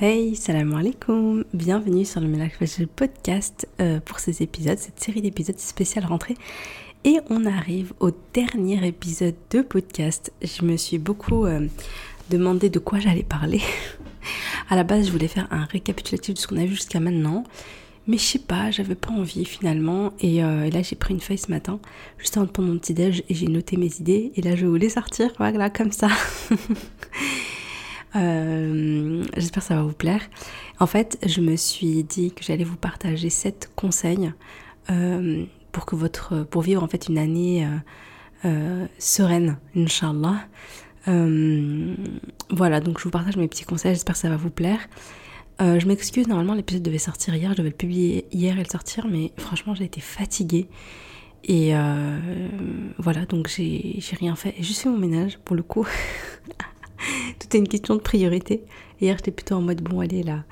Hey, salam alaikum, bienvenue sur le Mélange Podcast euh, pour ces épisodes, cette série d'épisodes spéciale rentrée. Et on arrive au dernier épisode de podcast. Je me suis beaucoup euh, demandé de quoi j'allais parler. à la base, je voulais faire un récapitulatif de ce qu'on a vu jusqu'à maintenant. Mais je sais pas, j'avais pas envie finalement. Et, euh, et là, j'ai pris une feuille ce matin, juste avant de prendre mon petit déj, et j'ai noté mes idées. Et là, je voulais sortir, voilà, comme ça. Euh, j'espère que ça va vous plaire. En fait, je me suis dit que j'allais vous partager 7 conseils euh, pour que votre pour vivre en fait une année euh, sereine, inshallah. voilà, donc je vous partage mes petits conseils, j'espère que ça va vous plaire. je m'excuse, normalement l'épisode devait sortir hier, je devais le publier hier et le sortir, mais franchement j'ai été fatiguée. Et voilà, donc j'ai rien fait. J'ai juste fait mon ménage pour le coup. Tout est une question de priorité. Hier, j'étais plutôt en mode bon, allez là,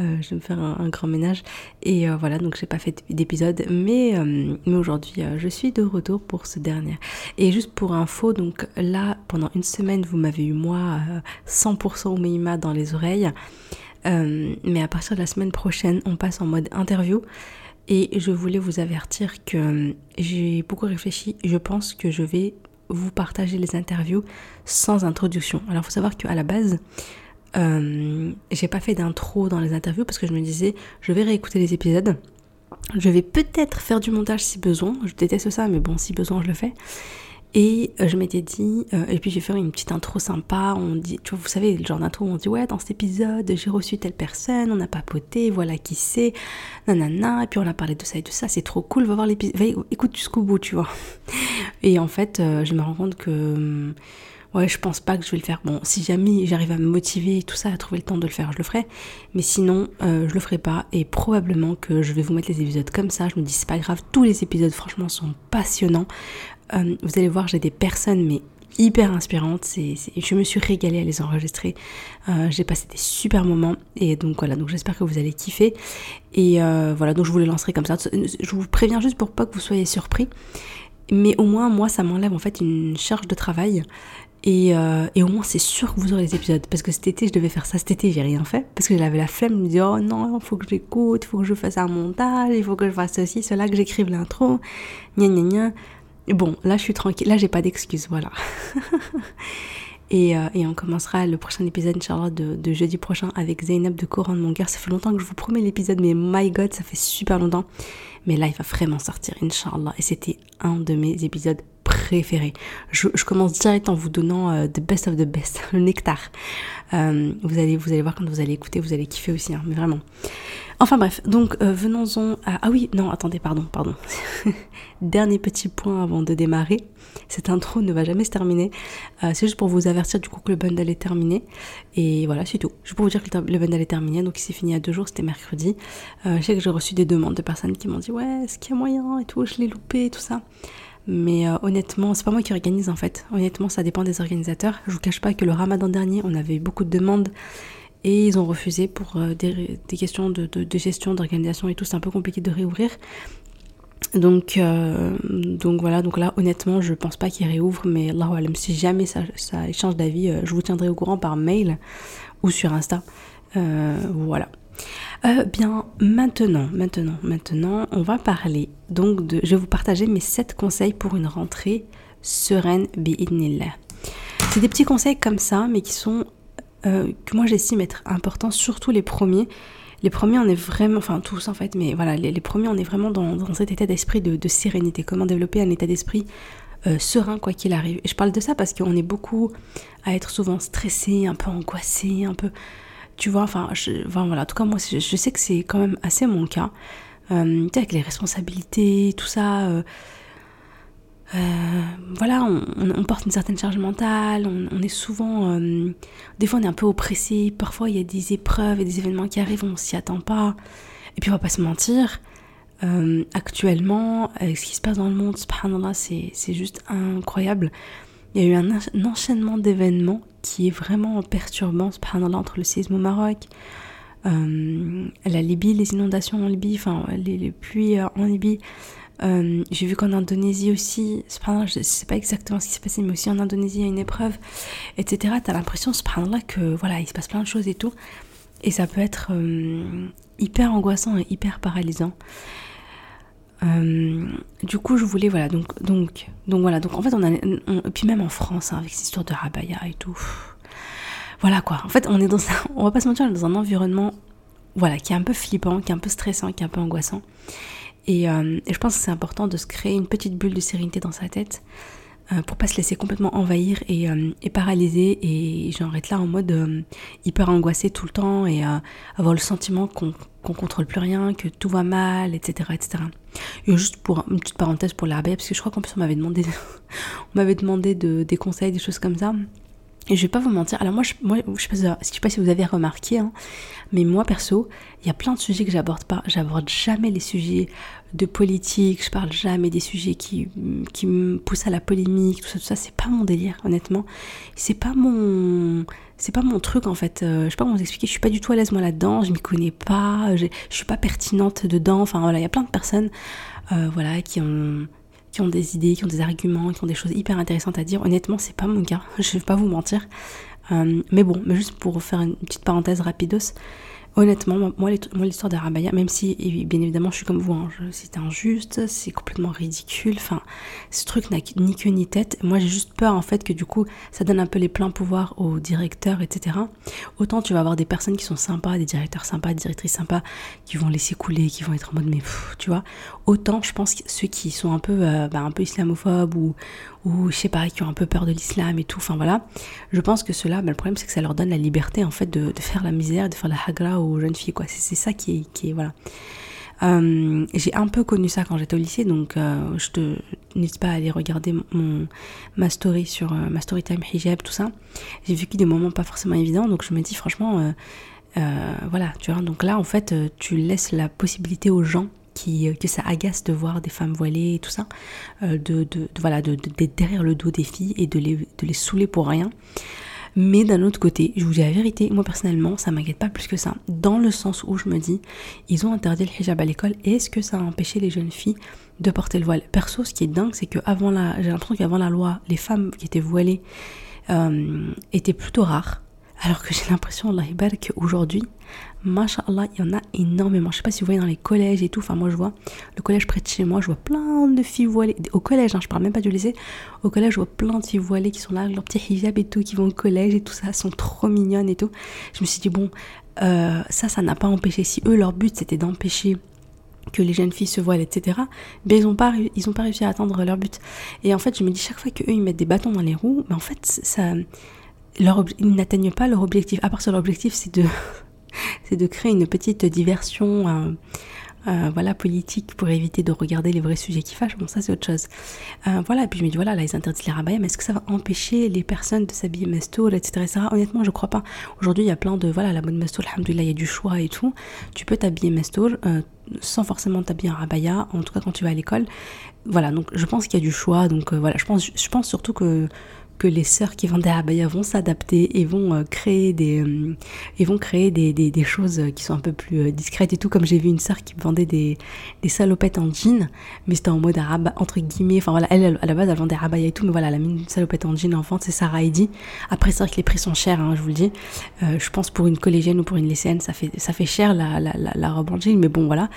euh, je vais me faire un, grand ménage. Et euh, voilà, donc j'ai pas fait d'épisode, mais, euh, aujourd'hui, je suis de retour pour ce dernier. Et juste pour info, donc là, pendant une semaine, vous m'avez eu moi 100% Oumeima dans les oreilles. mais à partir de la semaine prochaine, on passe en mode interview. Et je voulais vous avertir que j'ai beaucoup réfléchi. Je pense que je vais vous partager les interviews sans introduction. Alors, il faut savoir qu'à la base, euh, j'ai pas fait d'intro dans les interviews parce que je me disais, je vais réécouter les épisodes. Je vais peut-être faire du montage si besoin. Je déteste ça, mais bon, si besoin, je le fais. Et euh, je m'étais dit, euh, et puis je vais faire une petite intro sympa. On dit, tu vois, vous savez, le genre d'intro où on dit ouais, dans cet épisode, j'ai reçu telle personne, on a papoté, voilà qui c'est, nanana, et puis on a parlé de ça et de ça, c'est trop cool, va voir l'épisode, écoute jusqu'au bout, tu vois. Et en fait, euh, je me rends compte que, hum, ouais, je pense pas que je vais le faire. Bon, si jamais j'arrive à me motiver et tout ça, à trouver le temps de le faire, je le ferai. Mais sinon, je le ferai pas. Et probablement que je vais vous mettre les épisodes comme ça. Je me dis, c'est pas grave, tous les épisodes, franchement, sont passionnants. Euh, vous allez voir, j'ai des personnes, mais hyper inspirantes. C'est, je me suis régalée à les enregistrer. Euh, j'ai passé des super moments. Et donc voilà, donc j'espère que vous allez kiffer. Et euh, voilà, donc je vous les lancerai comme ça. Je vous préviens juste pour pas que vous soyez surpris. Mais au moins, moi, ça m'enlève en fait une charge de travail. Et, et, au moins, c'est sûr que vous aurez les épisodes. Parce que cet été, je devais faire ça. Cet été, j'ai rien fait. Parce que j'avais la flemme de me dire, oh non, il faut que j'écoute, il faut que je fasse un montage, il faut que je fasse ceci, cela, que j'écrive l'intro. Gna gna gna. Bon, là je suis tranquille, là j'ai pas d'excuses, voilà. et, euh, et, on commencera le prochain épisode, Inch'Allah, de, jeudi prochain avec Zainab de Coran de mon cœur. Ça fait longtemps que je vous promets l'épisode, mais my god, ça fait super longtemps. Mais là, il va vraiment sortir, Inch'Allah. Et c'était un de mes épisodes préférés. Je, je commence direct en vous donnant euh, the best of the best, le nectar. Euh, vous, allez, vous allez voir quand vous allez écouter, vous allez kiffer aussi, hein, mais vraiment. Enfin bref, donc euh, venons-en à... Ah oui, non, attendez, pardon, pardon. Dernier petit point avant de démarrer. Cette intro ne va jamais se terminer. Euh, c'est juste pour vous avertir du coup que le bundle est terminé. Et voilà, c'est tout. Juste pour vous dire que le bundle est terminé. Donc il s'est fini à deux jours, c'était mercredi. Je sais que j'ai reçu des demandes de personnes qui m'ont dit ouais, est-ce qu'il y a moyen et tout, je l'ai loupé et tout ça. Mais honnêtement, c'est pas moi qui organise en fait. Honnêtement, ça dépend des organisateurs. Je vous cache pas que le ramadan dernier, on avait eu beaucoup de demandes et ils ont refusé pour euh, des, questions de, gestion, d'organisation et tout. C'est un peu compliqué de réouvrir. Donc, euh, voilà, donc là honnêtement je pense pas qu'ils réouvrent, mais là si jamais ça, ça change d'avis, euh, je vous tiendrai au courant par mail ou sur Insta. voilà. Bien maintenant, maintenant, maintenant, on va parler donc de. Je vais vous partager mes 7 conseils pour une rentrée sereine bi'idnillah. C'est des petits conseils comme ça, mais qui sont euh, que moi j'estime être important, surtout les premiers. Les premiers, on est vraiment, enfin tous en fait, mais voilà, les, premiers, on est vraiment dans, cet état d'esprit de, sérénité. Comment développer un état d'esprit euh, serein quoi qu'il arrive. Et je parle de ça parce qu'on est beaucoup à être souvent stressé, un peu angoissé, un peu, tu vois, enfin, voilà, en tout cas moi, je, sais que c'est quand même assez mon cas. Euh, avec les responsabilités, tout ça. Euh, euh, voilà, on, porte une certaine charge mentale, on, est souvent, des fois on est un peu oppressé, parfois il y a des épreuves et des événements qui arrivent, on s'y attend pas. Et puis on va pas se mentir, actuellement, avec ce qui se passe dans le monde, subhanallah, c'est juste incroyable. Il y a eu un, enchaînement d'événements qui est vraiment perturbant, subhanallah, entre le séisme au Maroc, la Libye, les inondations en Libye, enfin les, pluies en Libye. Euh, j'ai vu qu'en Indonésie aussi, je ne sais pas exactement ce qui s'est passé, mais aussi en Indonésie, il y a une épreuve, etc. T'as l'impression, subhanallah, que voilà, il se passe plein de choses et tout. et ça peut être euh, hyper angoissant et hyper paralysant. Euh, du coup, je voulais, voilà, donc, donc, donc voilà, donc en fait, on a, puis même en France, hein, avec cette histoire de rabaya et tout, voilà quoi. En fait, on est dans un, on va pas se mentir, on est dans un environnement, voilà, qui est un peu flippant, qui est un peu stressant, qui est un peu angoissant. Et, et je pense que c'est important de se créer une petite bulle de sérénité dans sa tête euh, pour pas se laisser complètement envahir et, euh, et paralyser et genre être là en mode euh, hyper angoissé tout le temps et avoir le sentiment qu'on qu'on contrôle plus rien, que tout va mal, etc. etc. Et juste pour une petite parenthèse pour l'abaya, parce que je crois qu'en plus on m'avait demandé, on m'avait demandé de, des conseils, des choses comme ça. Et je vais pas vous mentir, alors moi je, moi, je, sais, pas, je sais pas si vous avez remarqué, hein, mais moi perso, il y a plein de sujets que j'aborde pas. J'aborde jamais les sujets de politique, je parle jamais des sujets qui, qui me poussent à la polémique, tout ça, tout ça, c'est pas mon délire, honnêtement. C'est pas mon. C'est pas mon truc en fait. Euh, je sais pas comment vous expliquer, je suis pas du tout à l'aise moi là-dedans, je m'y connais pas, je, je suis pas pertinente dedans. Enfin voilà, il y a plein de personnes euh, voilà, qui ont qui ont des idées, qui ont des arguments, qui ont des choses hyper intéressantes à dire. Honnêtement, c'est pas mon cas, je vais pas vous mentir. Euh, mais bon, mais juste pour faire une petite parenthèse rapidos, Honnêtement, moi, l'histoire d'Arabaya, même si bien évidemment je suis comme vous, hein, c'est injuste, c'est complètement ridicule, enfin, ce truc n'a ni queue ni tête. Moi j'ai juste peur en fait que du coup ça donne un peu les pleins pouvoirs aux directeurs, etc. Autant tu vas avoir des personnes qui sont sympas, des directeurs sympas, des directrices sympas, qui vont laisser couler, qui vont être en mode mais tu vois. Autant je pense que ceux qui sont un peu, euh, bah, un peu islamophobes ou, ou je sais pas, qui ont un peu peur de l'islam et tout, enfin voilà, je pense que cela, bah, le problème c'est que ça leur donne la liberté en fait de, de faire la misère, de faire la hagra aux jeunes filles, quoi. C'est ça qui est, qui est voilà. Euh, j'ai un peu connu ça quand j'étais au lycée, donc euh, je te n'hésite pas à aller regarder mon, ma story sur euh, ma story time hijab, tout ça. J'ai vécu des moments pas forcément évidents, donc je me dis franchement, voilà, tu vois. Donc là, en fait, tu laisses la possibilité aux gens qui, que ça agace de voir des femmes voilées et tout ça, de, de, de, voilà, de, derrière le dos des filles et de les, de les saouler pour rien. Mais d'un autre côté, je vous dis la vérité, moi personnellement, ça m'inquiète pas plus que ça. Dans le sens où je me dis, ils ont interdit le hijab à l'école, et est-ce que ça a empêché les jeunes filles de porter le voile? Perso, ce qui est dingue, c'est que avant la, j'ai l'impression qu'avant la loi, les femmes qui étaient voilées euh, étaient plutôt rares. Alors que j'ai l'impression, Allah qu'aujourd'hui, Masha'Allah, il y en a énormément. Je sais pas si vous voyez dans les collèges et tout. Enfin, moi, je vois le collège près de chez moi, je vois plein de filles voilées. Au collège, hein, je parle même pas du lycée. Au collège, je vois plein de filles voilées qui sont là, leur petit hijab et tout, qui vont au collège et tout ça, sont trop mignonnes et tout. Je me suis dit, bon, euh, ça, ça n'a pas empêché. Si eux, leur but, c'était d'empêcher que les jeunes filles se voilent, etc., ben ils n'ont pas, ils ont pas réussi à atteindre leur but. Et en fait, je me dis, chaque fois qu'eux, ils mettent des bâtons dans les roues, ben en fait, ça, ils n'atteignent pas leur objectif. À part sur l'objectif, c'est de c'est de créer une petite diversion euh, euh, voilà, politique pour éviter de regarder les vrais sujets qui fâchent. Bon, ça, c'est autre chose. Euh, voilà, et puis je me dis, voilà, là, ils interdisent les rabayas, mais est-ce que ça va empêcher les personnes de s'habiller mastour, etc., etc. Honnêtement, je crois pas. Aujourd'hui, il y a plein de, voilà, la mode mastour, alhamdoulilah, il y a du choix et tout. Tu peux t'habiller mastour sans forcément t'habiller en rabaya, en tout cas quand tu vas à l'école. Voilà, donc je pense qu'il y a du choix. Donc voilà, je pense, je pense surtout que que les sœurs qui vendent des abayas vont s'adapter et vont euh, créer des euh, et vont créer des, des, des, choses qui sont un peu plus euh, discrètes et tout. Comme j'ai vu une sœur qui vendait des, des salopettes en jean mais c'était en mode arabe entre guillemets. Enfin voilà elle, à la base elle vendait des abayas et tout mais voilà elle a mis une salopette en jean en vente c'est Sarah Heidi. Après c'est vrai que les prix sont chers hein, je vous le dis. Je pense pour une collégienne ou pour une lycéenne ça fait ça fait cher la, la, la, robe en jean mais bon voilà.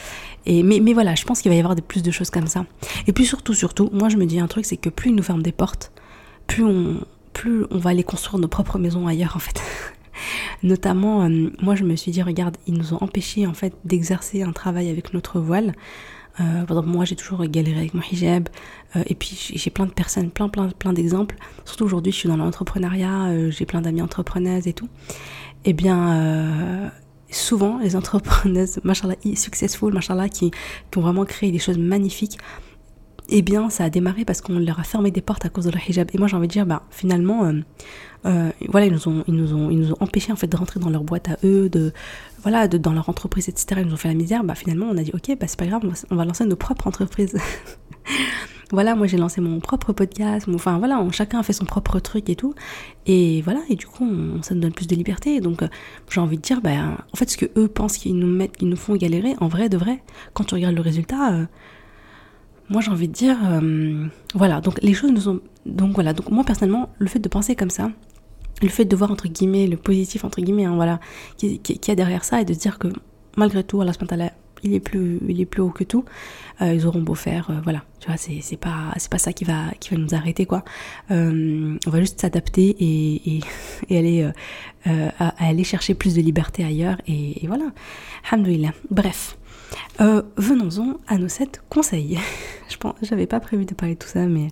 Et mais, mais voilà je pense qu'il va y avoir plus de choses comme ça. Et puis surtout surtout moi je me dis un truc c'est que plus ils nous ferment des portes plus on, va aller construire nos propres maisons ailleurs en fait. Notamment, euh, moi je me suis dit, regarde, ils nous ont empêché en fait d'exercer un travail avec notre voile. Euh, moi j'ai toujours galéré avec mon hijab, euh, et puis j'ai plein de personnes, plein plein plein d'exemples. Surtout aujourd'hui, je suis dans l'entrepreneuriat, j'ai plein d'amis entrepreneuses et tout. Eh bien, souvent les entrepreneuses, machallah, successful, machallah, qui, qui ont vraiment créé des choses magnifiques, eh bien, ça a démarré parce qu'on leur a fermé des portes à cause de leur hijab. Et moi, j'ai envie de dire, bah, finalement, euh, euh, voilà, ils nous ont, ils nous ont, ils nous ont empêchés en fait de rentrer dans leur boîte à eux, de, voilà, de, dans leur entreprise, etc. Ils nous ont fait la misère. Bah, finalement, on a dit, ok, bah, c'est pas grave, on va, lancer nos propres entreprises. voilà, moi, j'ai lancé mon propre podcast. enfin, voilà, chacun a fait son propre truc et tout. Et voilà, et du coup, ça nous donne plus de liberté. Donc, euh, j'ai envie de dire, bah, en fait, ce que eux pensent qu'ils nous mettent, qu'ils nous font galérer, en vrai, de vrai, quand tu regardes le résultat moi j'ai envie de dire, euh, voilà, donc les choses ne sont... Donc voilà, donc moi personnellement, le fait de penser comme ça, le fait de voir entre guillemets le positif entre guillemets hein, voilà qui, qui, a derrière ça et de se dire que malgré tout Allah il est plus il est plus haut que tout euh, ils auront beau faire euh, voilà tu vois c'est c'est pas c'est pas ça qui va qui va nous arrêter quoi. On va juste s'adapter et, et, aller aller chercher plus de liberté ailleurs et, et voilà. Alhamdoulilah. Bref venons-en à nos sept conseils je pense j'avais pas prévu de parler de tout ça mais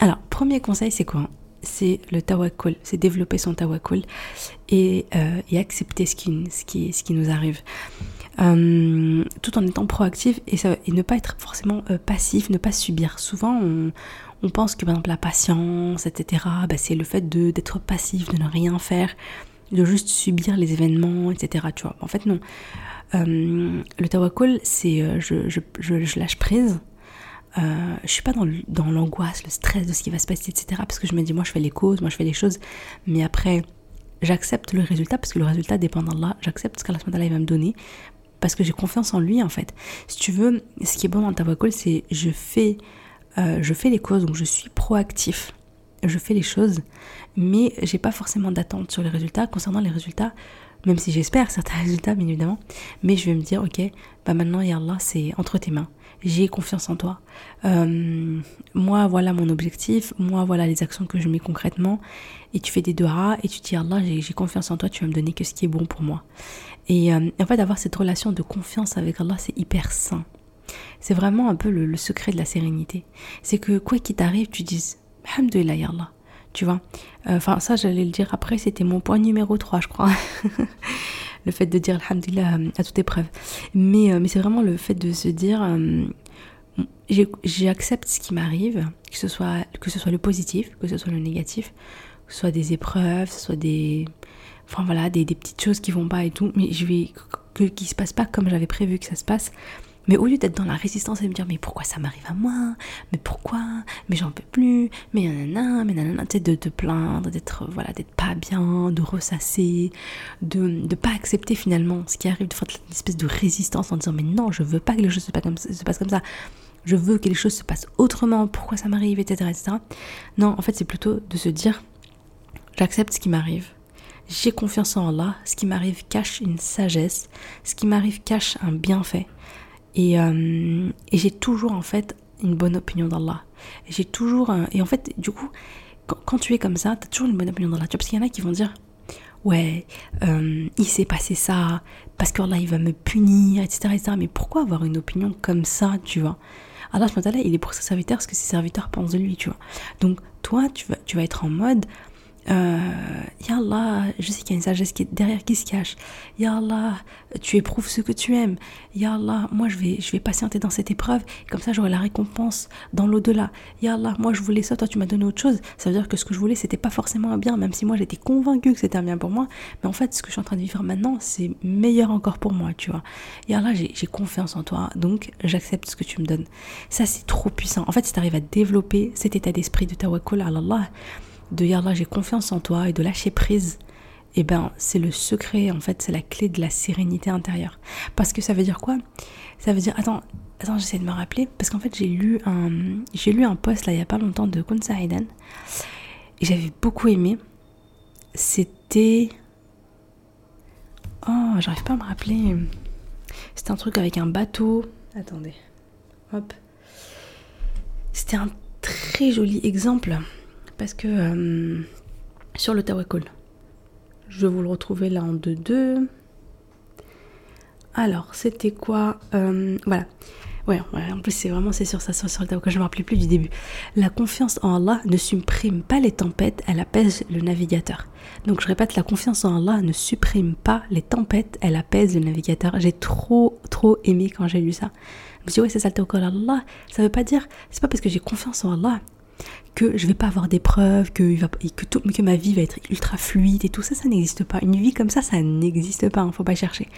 alors premier conseil c'est quoi? C'est le tawakkul, c'est développer son tawakkul et, euh, et accepter ce qui, ce, qui, ce qui nous arrive. Euh, tout en étant proactif et, ne pas être forcément euh, passif, ne pas subir. Souvent, on, on, pense que par exemple la patience, etc., bah, c'est le fait d'être passif, de ne rien faire, de juste subir les événements, etc. Tu vois. En fait, non. le tawakkul, c'est je, je, je, lâche prise euh, je suis pas dans l'angoisse, le stress de ce qui va se passer, etc. Parce que je me dis, moi je fais les causes, moi je fais les choses, mais après, j'accepte le résultat parce que le résultat dépend d'Allah. J'accepte ce qu'Allah va me donner parce que j'ai confiance en lui en fait. Si tu veux, ce qui est bon dans Tawakkul, c'est je fais, euh, je fais les causes, donc je suis proactif. Je fais les choses, mais j'ai pas forcément d'attente sur les résultats. Concernant les résultats, même si j'espère certains résultats, bien évidemment, mais je vais me dire, ok, bah maintenant, Allah, c'est entre tes mains j'ai confiance en toi. Euh, moi, voilà mon objectif. Moi, voilà les actions que je mets concrètement. Et tu fais des doigts et tu dis Allah, j'ai confiance en toi. Tu vas me donner que ce qui est bon pour moi. Et euh, en fait, avoir cette relation de confiance avec Allah, c'est hyper sain. C'est vraiment un peu le, secret de la sérénité. C'est que quoi qu'il t'arrive, tu dises Alhamdulillah, ya Allah. Tu vois euh, Enfin, ça, j'allais le dire après, c'était mon point numéro 3, je crois. le fait de dire Alhamdulillah à toute épreuve. Mais, euh, mais c'est vraiment le fait de se dire euh, j'accepte ce qui m'arrive, que ce, soit, que ce soit le positif, que ce soit le négatif, que ce soit des épreuves, que ce soit des. Enfin voilà, des, petites choses qui vont pas et tout, mais je vais. que, qui se passe pas comme j'avais prévu que ça se passe. Mais au lieu d'être dans la résistance et me dire mais pourquoi ça m'arrive à moi? Mais pourquoi? Mais j'en peux plus Mais nanana, mais nanana, tu sais, de te plaindre, d'être voilà, d'être pas bien, de ressasser, de ne pas accepter finalement ce qui arrive, de faire une espèce de résistance en disant mais non, je veux pas que les choses se passent comme ça. Se passent comme ça. Je veux que les choses se passent autrement, pourquoi ça m'arrive, etc., etc. Non, en fait, c'est plutôt de se dire j'accepte ce qui m'arrive, j'ai confiance en Allah, ce qui m'arrive cache une sagesse, ce qui m'arrive cache un bienfait. Euh, et, j'ai toujours en fait une bonne opinion d'Allah. J'ai toujours. et en fait, du coup, quand, tu es comme ça, tu as toujours une bonne opinion d'Allah. Parce qu'il y en a qui vont dire Ouais, euh, il s'est passé ça, parce qu'Allah il va me punir, etc., etc. Mais pourquoi avoir une opinion comme ça, tu vois? Allah, il est pour ses serviteurs parce que ses serviteurs pensent de lui, tu vois. Donc, toi, tu vas, tu vas être en mode euh, je sais qu'il y a une sagesse qui est derrière qui se cache. Yallah, tu éprouves ce que tu aimes. Yallah, moi je vais, je vais patienter dans cette épreuve, comme ça j'aurai la récompense dans l'au-delà. Yallah, moi je voulais ça, toi tu m'as donné autre chose. Ça veut dire que ce que je voulais c'était pas forcément un bien, même si moi j'étais convaincue que c'était un bien pour moi. Mais en fait, ce que je suis en train de vivre maintenant, c'est meilleur encore pour moi, tu vois. Yallah, j'ai confiance en toi, donc j'accepte ce que tu me donnes. Ça c'est trop puissant. En fait, si tu arrives à développer cet état d'esprit de tawakkul à Allah, de dire là j'ai confiance en toi et de lâcher prise, eh ben c'est le secret en fait, c'est la clé de la sérénité intérieure. Parce que ça veut dire quoi? Ça veut dire attends, attends, j'essaie de me rappeler parce qu'en fait j'ai lu un j'ai lu un post là il y a pas longtemps de Kun Eden et j'avais beaucoup aimé. C'était Oh, j'arrive pas à me rappeler. C'était un truc avec un bateau. Attendez. Hop. C'était un très joli exemple parce que euh, sur le tawakkul, je vais vous le retrouver là en 2-2. Alors, c'était quoi euh, Voilà. Ouais, en plus c'est vraiment c'est sur ça sur, le tawakkul, je ne me rappelais plus du début. La confiance en Allah ne supprime pas les tempêtes, elle apaise le navigateur. Donc je répète, la confiance en Allah ne supprime pas les tempêtes, elle apaise le navigateur. J'ai trop trop aimé quand j'ai lu ça. Je me suis dit ouais c'est ça le tawakkul Allah. Ça veut pas dire, c'est pas parce que j'ai confiance en Allah que je vais pas avoir d'épreuves, que, que, que ma vie va être ultra fluide et tout ça, ça n'existe pas. Une vie comme ça, ça n'existe pas, ne hein, faut pas chercher.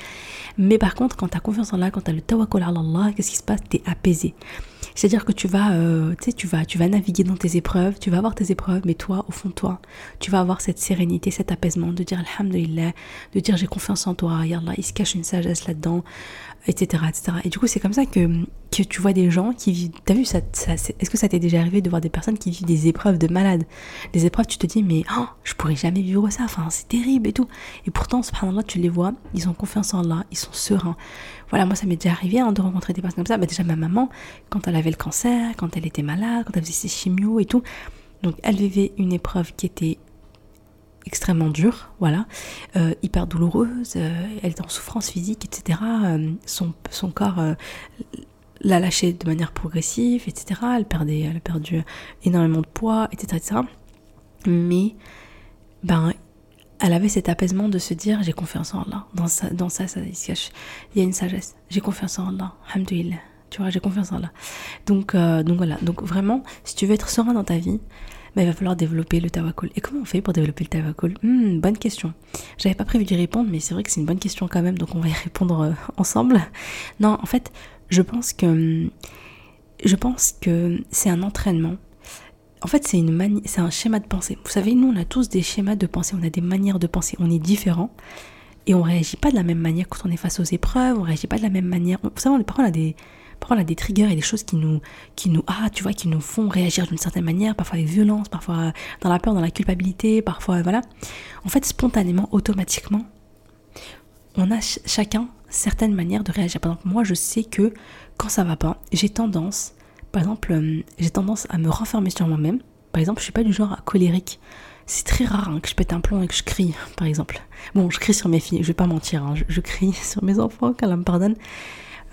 Mais par contre, quand tu as confiance en Allah, quand tu as le tawakkul Allah, qu'est-ce qui se passe? Tu es apaisé. C'est-à-dire que tu vas, euh, tu vas, tu vas naviguer dans tes épreuves, tu vas avoir tes épreuves, mais toi, au fond de toi, tu vas avoir cette sérénité, cet apaisement, de dire Alhamdulillah, de dire j'ai confiance en toi, Allah, il se cache une sagesse là-dedans, etc., etc. Et du coup, c'est comme ça que, que tu vois des gens qui vivent. T'as vu, ça, est-ce que ça t'est déjà arrivé de voir des personnes qui vivent des épreuves de malades Des épreuves, tu te dis, mais oh, je pourrais jamais vivre ça, enfin, c'est terrible et tout. Et pourtant, subhanallah, tu les vois, ils ont confiance en Allah, ils sont sereins. Voilà, moi, ça m'est déjà arrivé hein, de rencontrer des personnes comme ça. Bah, déjà, ma maman, quand elle avait le cancer, quand elle était malade, quand elle faisait ses chimios et tout. Donc, elle vivait une épreuve qui était extrêmement dure, voilà, euh, hyper douloureuse, euh, elle était en souffrance physique, etc. Euh, son, son corps l'a lâché de manière progressive, etc. Elle, perdait, elle a perdu énormément de poids, etc. etc. Mais, ben, elle avait cet apaisement de se dire j'ai confiance en Allah. Dans ça, dans ça, ça il, y a une sagesse. J'ai confiance en Allah. Alhamdulillah. Tu vois, j'ai confiance en Allah. Donc, donc voilà. Donc vraiment, si tu veux être serein dans ta vie, il va falloir développer le tawakkul. Et comment on fait pour développer le tawakkul hmm, Bonne question. J'avais pas prévu d'y répondre, mais c'est vrai que c'est une bonne question quand même, donc on va y répondre euh, ensemble. Non, en fait, je pense que je pense que c'est un entraînement. En fait, c'est une c'est un schéma de pensée. Vous savez, nous, on a tous des schémas de pensée, on a des manières de penser, on est différents et on réagit pas de la même manière quand on est face aux épreuves, on réagit pas de la même manière. Vous savez, parfois on a des Parfois, on a des triggers et des choses qui nous, qui nous, ah, tu vois, qui nous font réagir d'une certaine manière, parfois avec violence, parfois dans la peur, dans la culpabilité, parfois, voilà. En fait, spontanément, automatiquement, on a chacun certaines manières de réagir. Par exemple, moi, je sais que quand ça va pas, j'ai tendance, par exemple, euh, j'ai tendance à me renfermer sur moi-même. Par exemple, je suis pas du genre colérique. C'est très rare hein, que je pète un plomb et que je crie, par exemple. Bon, je crie sur mes filles, je vais pas mentir, hein, je, crie sur mes enfants, qu'elle me pardonne.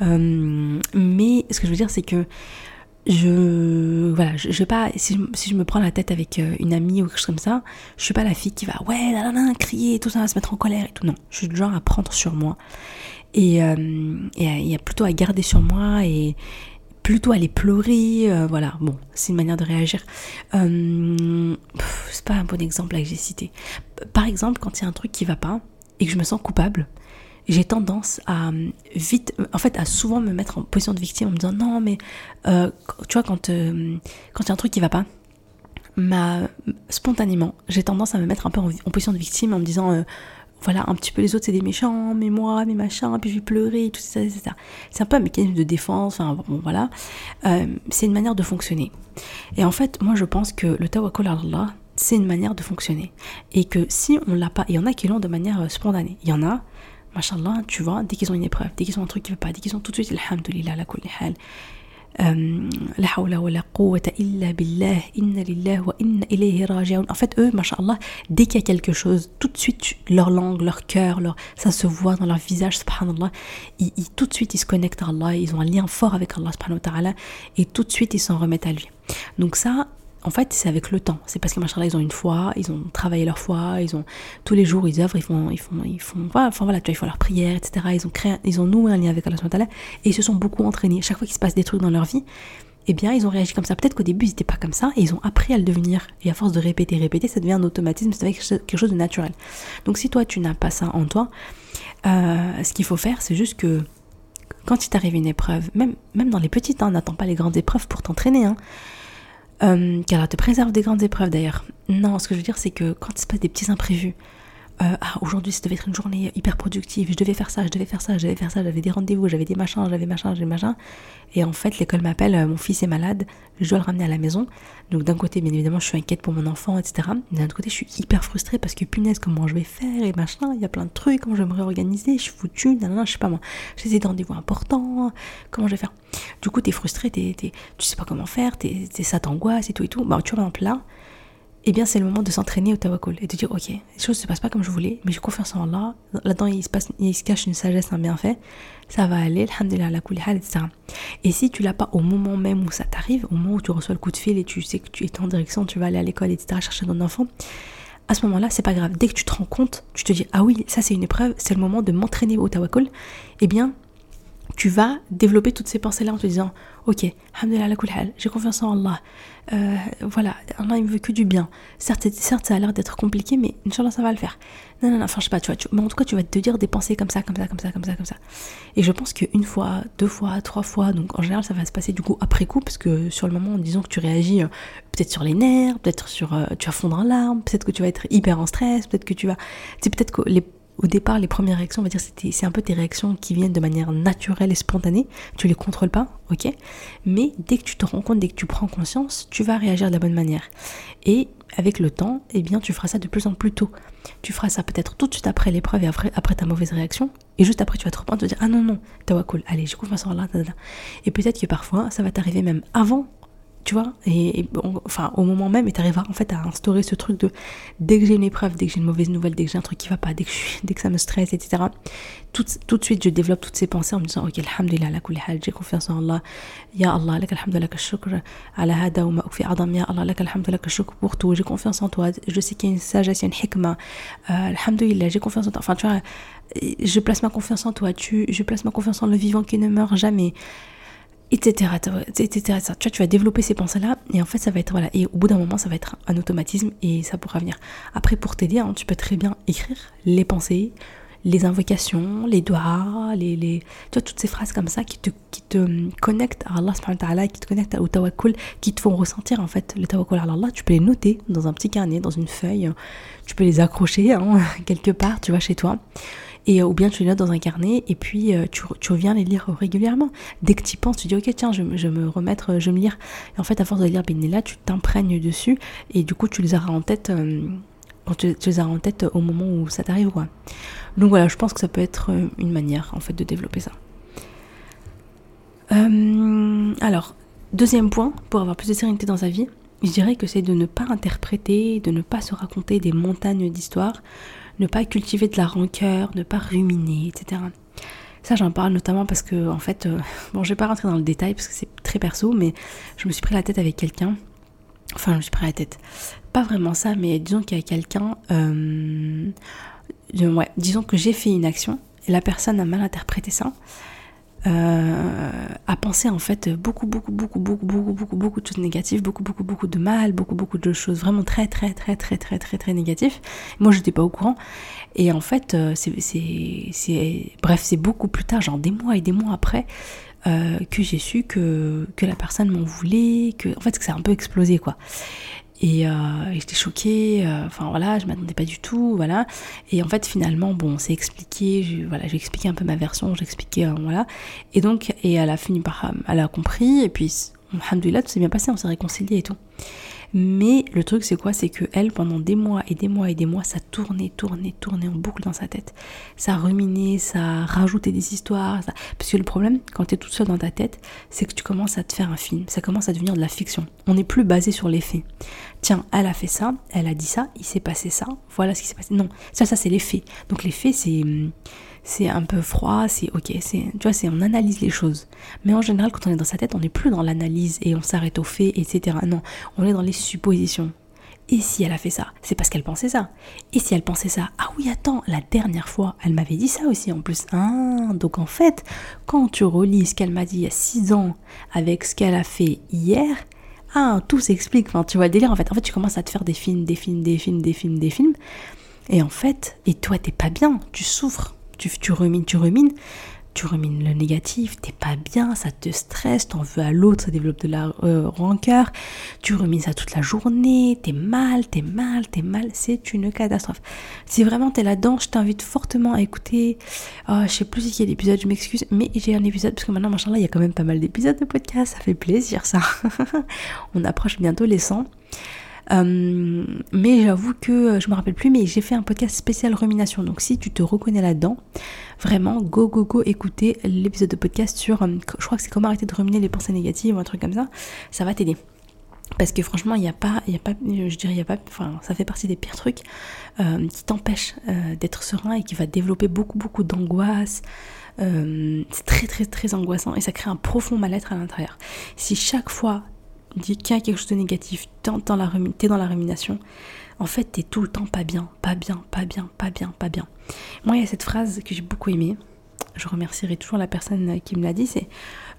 Euh, mais ce que je veux dire, c'est que je voilà je, vais pas si je, me prends la tête avec euh, une amie ou quelque chose comme ça je suis pas la fille qui va ouais là là là crier tout ça se mettre en colère et tout. Non je suis du genre à prendre sur moi. Et euh, et, plutôt à garder sur moi et plutôt à aller pleurer voilà. Bon c'est une manière de réagir. C'est pas un bon exemple là que j'ai cité. Par exemple quand il y a un truc qui va pas et que je me sens coupable j'ai tendance à euh, vite, en fait, à souvent me mettre en position de victime en me disant non, mais euh, tu vois, quand euh, quand il y a un truc qui va pas, spontanément, j'ai tendance à me mettre un peu en, position de victime en me disant voilà, un petit peu les autres c'est des méchants, mais moi, mes machins, puis je vais pleurer, tout ça, etc. C'est un peu un mécanisme de défense, enfin bon, voilà. c'est une manière de fonctionner. Et en fait, moi je pense que le tawakkul Allah, c'est une manière de fonctionner. Et que si on l'a pas, il y en a qui l'ont de manière spontanée. Il y en a, machallah, tu vois, dès qu'ils ont une épreuve, dès qu'ils ont un truc qui ne va pas, dès qu'ils ont tout de suite, alhamdulillah, la kulli hal. La hawla wa la quwwata illa billah, inna lillah wa inna ilayhi raji'un. En fait, eux, machallah, dès qu'il y a quelque chose, tout de suite, leur langue, leur cœur, leur, ça se voit dans leur visage, subhanallah, ils, ils, tout de suite, ils se connectent à Allah, ils ont un lien fort avec Allah, subhanahu wa ta'ala, et tout de suite, ils s'en remettent à lui. Donc ça, en fait, c'est avec le temps. C'est parce que machin ils ont une foi, ils ont travaillé leur foi, ils ont tous les jours ils œuvrent, ils font, ils font, ils font, enfin voilà, ils font leur prière, etc. Ils ont créé, ils ont noué un lien avec Allah et ils se sont beaucoup entraînés. Chaque fois qu'il se passe des trucs dans leur vie, eh bien, ils ont réagi comme ça. Peut-être qu'au début, ils n'étaient pas comme ça et ils ont appris à le devenir. Et à force de répéter, répéter, ça devient un automatisme, ça devient quelque chose de naturel. Donc, si toi, tu n'as pas ça en toi, euh, ce qu'il faut faire, c'est juste que quand il t'arrive une épreuve, même, même dans les petites, hein, n'attends pas les grandes épreuves pour t'entraîner. Hein, euh, car te préserve des grandes épreuves d'ailleurs. Non, ce que je veux dire, c'est que quand il se passe des petits imprévus, euh, ah, aujourd'hui, ça devait être une journée hyper productive, je devais faire ça, je devais faire ça, je devais faire ça, j'avais des rendez-vous, j'avais des machins, j'avais machin, j'avais machin. Et en fait, l'école m'appelle, euh, mon fils est malade, je dois le ramener à la maison. Donc d'un côté, bien évidemment, je suis inquiète pour mon enfant, etc. D'un autre côté, je suis hyper frustrée parce que punaise, comment je vais faire et machin, il y a plein de trucs, comment je vais me réorganiser, je suis foutue, nanana, je sais pas moi. J'ai des rendez-vous importants, comment je vais faire? Du coup, t'es frustrée, t'es, tu sais pas comment faire, t'es, ça t'angoisse et tout et tout. Bah, tu vois, par là, eh bien c'est le moment de s'entraîner au tawakkul et de dire ok, les choses se passent pas comme je voulais, mais j'ai confiance en Allah. Là-dedans il se passe, il se cache une sagesse, un bienfait. Ça va aller, alhamdulillah, la hal, etc. Et si tu l'as pas au moment même où ça t'arrive, au moment où tu reçois le coup de fil et tu sais que tu es en direction, tu vas aller à l'école, etc., chercher ton enfant, à ce moment-là, c'est pas grave. Dès que tu te rends compte, tu te dis ah oui, ça c'est une épreuve, c'est le moment de m'entraîner au tawakkul. Eh bien, tu vas développer toutes ces pensées-là en te disant Ok, j'ai confiance en Allah. Euh, voilà, Allah il me veut que du bien. Certes, certes ça a l'air d'être compliqué, mais Inch'Allah ça va le faire. Non, non, non, enfin je sais pas, tu vois, mais en tout cas tu vas te dire des pensées comme ça, comme ça, comme ça, comme ça, comme ça. Et je pense qu'une fois, deux fois, trois fois, donc en général ça va se passer du coup après coup, parce que sur le moment, disons que tu réagis euh, peut-être sur les nerfs, peut-être sur, euh, tu vas fondre en larmes, peut-être que tu vas être hyper en stress, peut-être que tu vas, c'est peut-être que les au départ, les premières réactions, on va dire, c'est un peu tes réactions qui viennent de manière naturelle et spontanée. Tu les contrôles pas, ok Mais dès que tu te rends compte, dès que tu prends conscience, tu vas réagir de la bonne manière. Et avec le temps, eh bien, tu feras ça de plus en plus tôt. Tu feras ça peut-être tout de suite après l'épreuve et après, après ta mauvaise réaction. Et juste après, tu vas te reprendre, te dire, ah non, non, cool, allez, j'ai confiance en Allah. Et peut-être que parfois, ça va t'arriver même avant tu vois et, enfin au moment même et t'arriveras en fait à instaurer ce truc de dès que j'ai une épreuve dès que j'ai une mauvaise nouvelle dès que j'ai un truc qui va pas dès que dès que ça me stresse etc tout, tout de suite je développe toutes ces pensées en me disant ok alhamdulillah la j'ai confiance en Allah. Ya Allah lak alhamdulillah ala hada wa adam. Allah lak alhamdulillah pour tout. J'ai confiance en toi. Je sais qu'il y a une sagesse il y a une hikma euh, alhamdulillah j'ai confiance en toi. Enfin tu vois je place ma confiance en toi. Tu je place ma confiance en le vivant qui ne meurt jamais etc.. Tu tu vas développer ces pensées-là et en fait, ça va être, voilà, et au bout d'un moment, ça va être un automatisme et ça pourra venir. Après, pour t'aider, hein, tu peux très bien écrire les pensées, les invocations, les doigts, les, toutes ces phrases comme ça qui te, qui te connectent à Allah qui te connectent au tawakkul, qui te font ressentir en fait le tawakkul à Allah. Tu peux les noter dans un petit carnet, dans une feuille, tu peux les accrocher hein, quelque part, tu vois, chez toi et euh, ou bien tu les notes dans un carnet et puis euh, tu, reviens les lire régulièrement. Dès que tu y penses, tu dis ok tiens je, je me remettre, euh, je me lire. Et en fait à force de lire là tu t'imprègnes dessus et du coup tu les auras en tête quand tu, les auras en tête au moment où ça t'arrive quoi. Donc voilà, je pense que ça peut être une manière en fait de développer ça. alors, deuxième point, pour avoir plus de sérénité dans sa vie, je dirais que c'est de ne pas interpréter, de ne pas se raconter des montagnes d'histoires, ne pas cultiver de la rancœur, ne pas ruminer, etc. Ça, j'en parle notamment parce que, en fait, euh, bon, je vais pas rentrer dans le détail parce que c'est très perso, mais je me suis pris la tête avec quelqu'un. Enfin, je me suis pris la tête. Pas vraiment ça, mais disons qu'il y a quelqu'un. Euh, ouais, disons que j'ai fait une action et la personne a mal interprété ça euh, à penser en fait beaucoup, beaucoup, beaucoup, beaucoup, beaucoup, beaucoup, beaucoup de choses négatives, beaucoup, beaucoup, beaucoup de mal, beaucoup, beaucoup de choses vraiment très, très, très, très, très, très, très négatives. Moi, je n'étais pas au courant. Et en fait, c'est, c'est, bref, c'est beaucoup plus tard, genre des mois et des mois après, euh, que j'ai su que, que la personne m'en voulait, que, en fait, que ça a un peu explosé, quoi. Euh, et, j'étais choquée, euh, enfin voilà, je m'attendais pas du tout, voilà. Et en fait, finalement, bon, c'est expliqué, voilà, j'ai expliqué un peu ma version, j'ai expliqué, euh, voilà. Et donc, et elle a fini par, elle a compris, et puis, alhamdoulilah, tout s'est bien passé, on s'est réconcilié et tout. Mais le truc, c'est quoi? C'est que elle, pendant des mois et des mois et des mois, ça tournait, tournait, tournait en boucle dans sa tête. Ça ruminait, ça rajoutait des histoires. Parce que le problème, quand tu es toute seule dans ta tête, c'est que tu commences à te faire un film. Ça commence à devenir de la fiction. On n'est plus basé sur les faits. Tiens, elle a fait ça, elle a dit ça, il s'est passé ça, voilà ce qui s'est passé. Non, ça, ça, c'est les faits. Donc les faits, c'est hum, c'est un peu froid, c'est ok, c'est tu vois, c'est on analyse les choses. Mais en général, quand on est dans sa tête, on n'est plus dans l'analyse et on s'arrête aux faits, etc. Non, on est dans les suppositions. Et si elle a fait ça, c'est parce qu'elle pensait ça. Et si elle pensait ça, ah oui, attends, la dernière fois, elle m'avait dit ça aussi en plus. Ah, donc en fait, quand tu relis ce qu'elle m'a dit il y a 6 ans avec ce qu'elle a fait hier, ah, tout s'explique. Enfin, tu vois le délire en fait. En fait, tu commences à te faire des films, des films, des films, des films, des films. Et en fait, et toi, t'es pas bien, tu souffres tu, tu rumines, tu rumines, tu rumines le négatif, t'es pas bien, ça te stresse, t'en veux à l'autre, ça développe de la euh, rancœur, tu rumines ça toute la journée, t'es mal, t'es mal, t'es mal, c'est une catastrophe. Si vraiment t'es là-dedans, je t'invite fortement à écouter, oh, je sais plus si il y a d'épisodes, je m'excuse, mais j'ai un épisode, parce que maintenant, machin là, il y a quand même pas mal d'épisodes de podcast, ça fait plaisir ça. On approche bientôt les 100. Euh, mais j'avoue que euh, je me rappelle plus, mais j'ai fait un podcast spécial rumination. Donc si tu te reconnais là-dedans, vraiment, go, go, go, écouter l'épisode de podcast sur, euh, je crois que c'est comment arrêter de ruminer les pensées négatives ou un truc comme ça. Ça va t'aider. Parce que franchement, il n'y a pas, il a pas, je dirais, il y a pas, enfin, ça fait partie des pires trucs qui t'empêchent d'être serein et qui va développer beaucoup, beaucoup d'angoisse. c'est très, très, très angoissant et ça crée un profond mal-être à l'intérieur. Si chaque fois dis qu'il y a quelque chose de négatif, t'es dans, la, rumination, en fait, t'es tout le temps pas bien, pas bien, pas bien, pas bien, pas bien. Moi, il y a cette phrase que j'ai beaucoup aimée. Je remercierai toujours la personne qui me l'a dit, c'est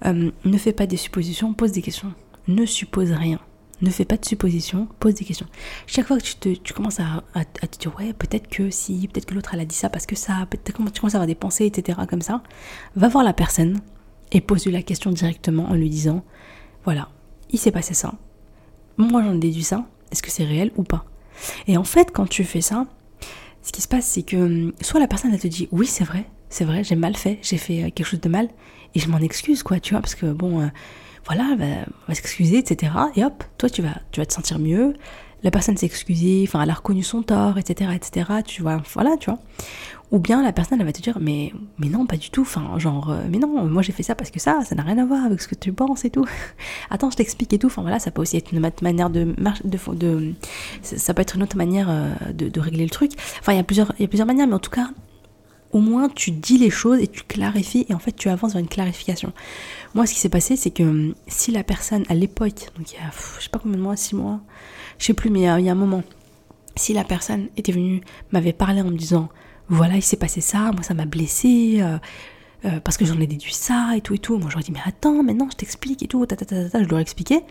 euh, ne fais pas des suppositions, pose des questions. Ne suppose rien. Ne fais pas de suppositions, pose des questions. Chaque fois que tu, commences à, te dire, ouais, peut-être que si, peut-être que l'autre elle a dit ça parce que ça, peut-être que tu commences à avoir des pensées, etc. comme ça, va voir la personne et pose-lui la question directement en lui disant, voilà, il s'est passé ça. Moi j'en déduis ça. Est-ce que c'est réel ou pas? Et en fait, quand tu fais ça, ce qui se passe, c'est que hum, soit la personne, elle te dit, oui, c'est vrai, c'est vrai, j'ai mal fait, j'ai fait euh, quelque chose de mal, et je m'en excuse, quoi, tu vois, parce que bon, euh, voilà, bah, on va s'excuser, etc. Et hop, toi, tu vas, tu vas te sentir mieux, la personne s'est excusée, enfin, elle a reconnu son tort, etc., etc., tu vois, voilà, tu vois. Ou bien la personne, elle va te dire, mais, mais non, pas du tout, enfin, genre, euh, mais non, moi j'ai fait ça parce que ça, ça n'a rien à voir avec ce que tu penses et tout. Attends, je t'explique et tout, enfin voilà, ça peut aussi être une autre manière de, de, de ça peut être une autre manière euh, de, régler le truc. Enfin, il y a plusieurs, il y a plusieurs manières, mais en tout cas, au moins tu dis les choses et tu clarifies et en fait tu avances vers une clarification. Moi ce qui s'est passé c'est que hum, si la personne à l'époque, donc il y a je sais pas combien de mois, six mois, je sais plus mais il y a un moment, si la personne était venue, m'avait parlé en me disant voilà il s'est passé ça, moi ça m'a blessé, euh, euh, parce que j'en ai déduit ça et tout et tout, moi j'aurais dit mais attends mais non je t'explique et tout, ta, ta, ta, ta, je leur expliquer,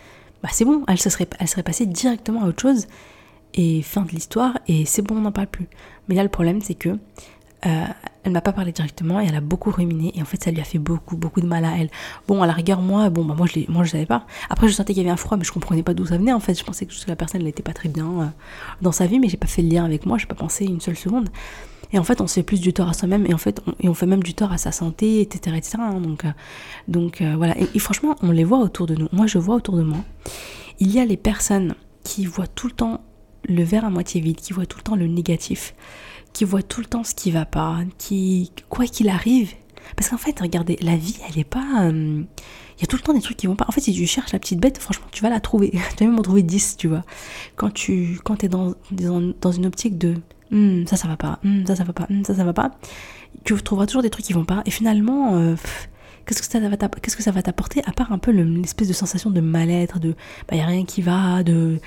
bah c'est bon, elle, se serait, elle serait passée directement à autre chose et fin de l'histoire et c'est bon on n'en parle plus. Mais là le problème c'est que euh, elle m'a pas parlé directement et elle a beaucoup ruminé et en fait ça lui a fait beaucoup beaucoup de mal à elle. Bon à la rigueur moi bon bah moi je moi je savais pas. Après je sentais qu'il y avait un froid mais je comprenais pas d'où ça venait en fait. Je pensais que la personne n'était pas très bien euh, dans sa vie mais j'ai pas fait le lien avec moi, j'ai pas pensé une seule seconde. Et en fait on se fait plus du tort à soi-même et en fait on, et on fait même du tort à sa santé etc etc. Hein. donc euh, donc voilà et, franchement on les voit autour de nous. Moi je vois autour de moi il y a les personnes qui voient tout le temps le verre à moitié vide, qui voient tout le temps le négatif qui voit tout le temps ce qui va pas, qui, quoi qu'il arrive, parce qu'en fait, regardez, la vie, elle est pas. Euh, il y a tout le temps des trucs qui vont pas. En fait, si tu cherches la petite bête, franchement, tu vas la trouver. tu vas même en trouver 10, tu vois. Quand tu quand es dans, dans, une optique de hmm, ça, ça va pas, hmm, ça, ça va pas, hmm, ça, ça va pas, tu trouveras toujours des trucs qui vont pas. Et finalement, euh, qu'est-ce que ça va t'apporter à part un peu l'espèce de sensation de mal-être, de bah, y a rien qui va, de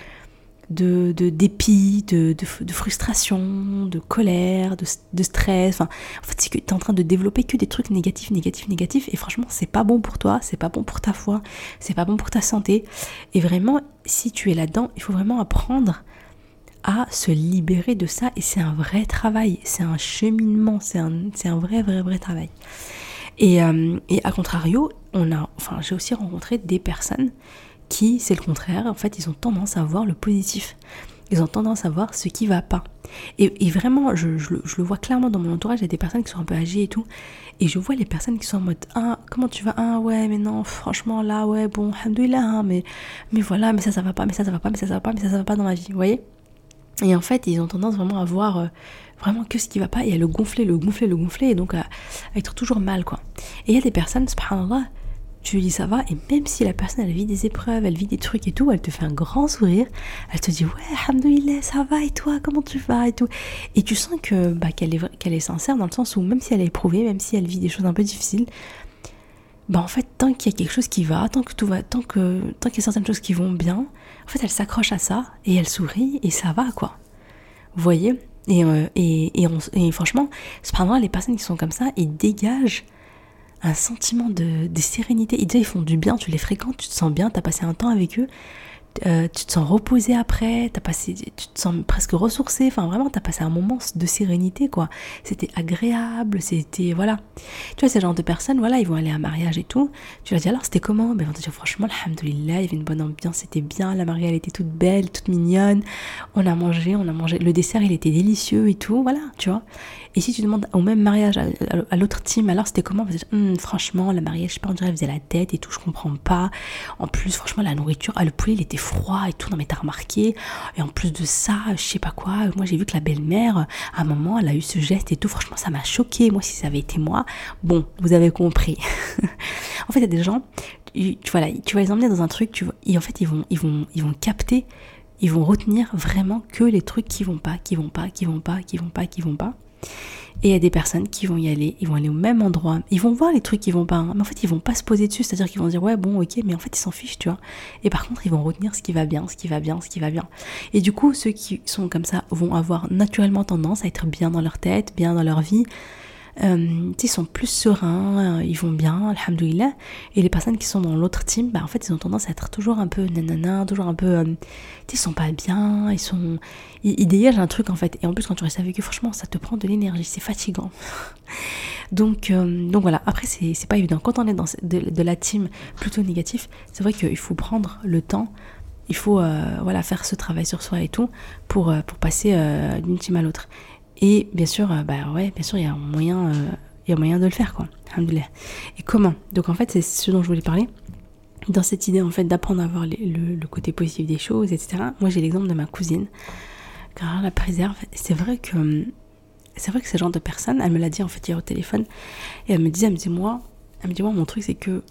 de, dépit, de, de, frustration, de colère, de, stress. Enfin, en fait, tu es en train de développer que des trucs négatifs, négatifs, négatifs. Et franchement, c'est pas bon pour toi, c'est pas bon pour ta foi, c'est pas bon pour ta santé. Et vraiment, si tu es là-dedans, il faut vraiment apprendre à se libérer de ça. Et c'est un vrai travail, c'est un cheminement, c'est un, un vrai, vrai, vrai travail. Et, euh, et à contrario, on a, enfin, j'ai aussi rencontré des personnes qui, c'est le contraire, en fait, ils ont tendance à voir le positif. Ils ont tendance à voir ce qui va pas. Et, vraiment, je, le vois clairement dans mon entourage, il y a des personnes qui sont un peu âgées et tout. Et je vois les personnes qui sont en mode Ah, comment tu vas? Ah, ouais, mais non, franchement, là, ouais, bon, alhamdoulilah, hein, mais, mais voilà, mais ça, ça va pas, mais ça, ça va pas, mais ça, ça va pas, mais ça, ça va pas dans ma vie, vous voyez? Et en fait, ils ont tendance vraiment à voir euh, vraiment que ce qui va pas et à le gonfler, le gonfler, le gonfler, et donc à, à être toujours mal, quoi. Et il y a des personnes, subhanallah, tu lui dis ça va, et même si la personne elle vit des épreuves, elle vit des trucs et tout, elle te fait un grand sourire, elle te dit ouais, alhamdoulilah, ça va, et toi, comment tu vas, et tout. Et tu sens que bah, qu'elle est, est sincère dans le sens où même si elle est éprouvée, même si elle vit des choses un peu difficiles, bah en fait, tant qu'il y a quelque chose qui va, tant que tout va, tant que tant qu'il y a certaines choses qui vont bien, en fait, elle s'accroche à ça et elle sourit et ça va quoi. Vous voyez? Et, euh, et, et, et franchement, cependant, les personnes qui sont comme ça, ils dégagent un sentiment de, de sérénité. Ils, ils font du bien, tu les fréquentes, tu te sens bien, tu as passé un temps avec eux, euh, tu te sens reposé après, as passé, tu te sens presque ressourcé, enfin vraiment, tu as passé un moment de sérénité, quoi. C'était agréable, c'était, voilà. Tu vois, ces genre de personnes, voilà, ils vont aller à un mariage et tout, tu leur dis alors c'était comment? Ben ils vont te dire franchement, alhamdoulilah, il y avait une bonne ambiance, c'était bien, la mariée elle était toute belle, toute mignonne, on a mangé, on a mangé, le dessert il était délicieux et tout, voilà, tu vois. Et si tu demandes au même mariage à, l'autre team, alors c'était comment? Hum, Franchement, la mariage, je sais pas, on dirait, elle faisait la tête et tout, je comprends pas. En plus, franchement, la nourriture, ah, le poulet, il était froid et tout, non mais t'as remarqué? Et en plus de ça, je sais pas quoi, moi j'ai vu que la belle-mère, à un moment, elle a eu ce geste et tout, franchement, ça m'a choqué. Moi, si ça avait été moi, bon, vous avez compris. en fait, il y a des gens, tu, voilà, tu vas les emmener dans un truc, tu et en fait, ils vont, ils vont, ils vont capter ils vont retenir vraiment que les trucs qui vont pas, qui vont pas, qui vont pas, qui vont pas, qui vont pas. Et il y a des personnes qui vont y aller, ils vont aller au même endroit, ils vont voir les trucs qui vont pas, mais en fait ils vont pas se poser dessus, c'est-à-dire qu'ils vont dire ouais bon ok, mais en fait ils s'en fichent, tu vois. Et par contre ils vont retenir ce qui va bien, ce qui va bien, ce qui va bien. Et du coup ceux qui sont comme ça vont avoir naturellement tendance à être bien dans leur tête, bien dans leur vie, euh, ils sont plus sereins, euh, ils vont bien, alhamdoulilah. Et les personnes qui sont dans l'autre team, bah, en fait, ils ont tendance à être toujours un peu nanana, toujours un peu. Euh, ils sont pas bien, ils sont. Ils, dégagent un truc en fait. Et en plus, quand tu restes avec eux, franchement, ça te prend de l'énergie, c'est fatigant. donc, donc voilà, après, c'est pas évident. Quand on est dans de, la team plutôt négatif, c'est vrai qu'il faut prendre le temps il faut voilà faire ce travail sur soi et tout pour, pour passer d'une team à l'autre Et bien sûr, euh, bah ouais, bien sûr, il y a moyen, euh, il a moyen de le faire, quoi. Et comment? Donc en fait, c'est ce dont je voulais parler. Dans cette idée, en fait, d'apprendre à voir le, côté positif des choses, etc. Moi, j'ai l'exemple de ma cousine, car la préserve. C'est vrai que c'est vrai que ce genre de personne, elle me l'a dit en fait hier au téléphone, et elle me disait, elle me dit moi, elle me dit moi, mon truc c'est que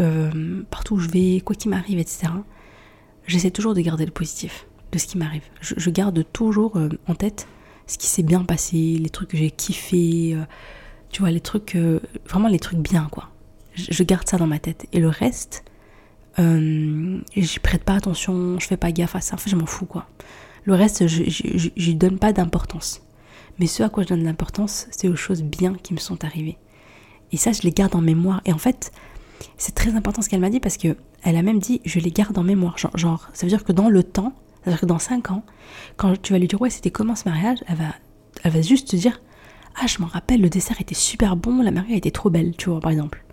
euh, partout où je vais, quoi qu'il m'arrive, etc. J'essaie toujours de garder le positif de ce qui m'arrive. Je, garde toujours en tête ce qui s'est bien passé, les trucs que j'ai kiffé, euh, tu vois, les trucs, euh, vraiment les trucs bien, quoi. Je, garde ça dans ma tête. Et le reste, euh, j'y prête pas attention, je fais pas gaffe à ça, enfin, je m'en fous, quoi. Le reste, je, je, donne pas d'importance. Mais ce à quoi je donne l'importance, c'est aux choses bien qui me sont arrivées. Et ça, je les garde en mémoire. Et en fait, c'est très important ce qu'elle m'a dit parce que elle a même dit, je les garde en mémoire. Genre ça veut dire que dans le temps, c'est-à-dire que dans 5 ans, quand tu vas lui dire ouais c'était comment ce mariage, elle va, juste te dire ah je m'en rappelle le dessert était super bon, la mariée était trop belle, tu vois par exemple.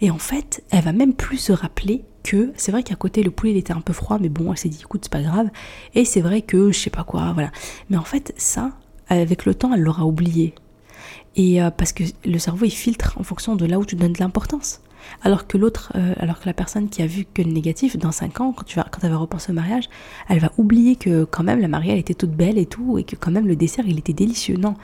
Et en fait, elle va même plus se rappeler que c'est vrai qu'à côté le poulet était un peu froid, mais bon elle s'est dit écoute c'est pas grave. Et c'est vrai que je sais pas quoi, voilà. Mais en fait ça, avec le temps elle l'aura oublié. Et euh, parce que le cerveau il filtre en fonction de là où tu donnes de l'importance. Alors que l'autre, euh, alors que la personne qui a vu que le négatif, dans 5 ans, quand, tu vas, quand elle va repenser au mariage, elle va oublier que quand même la mariée elle était toute belle et tout, et que quand même le dessert il était délicieux. Non,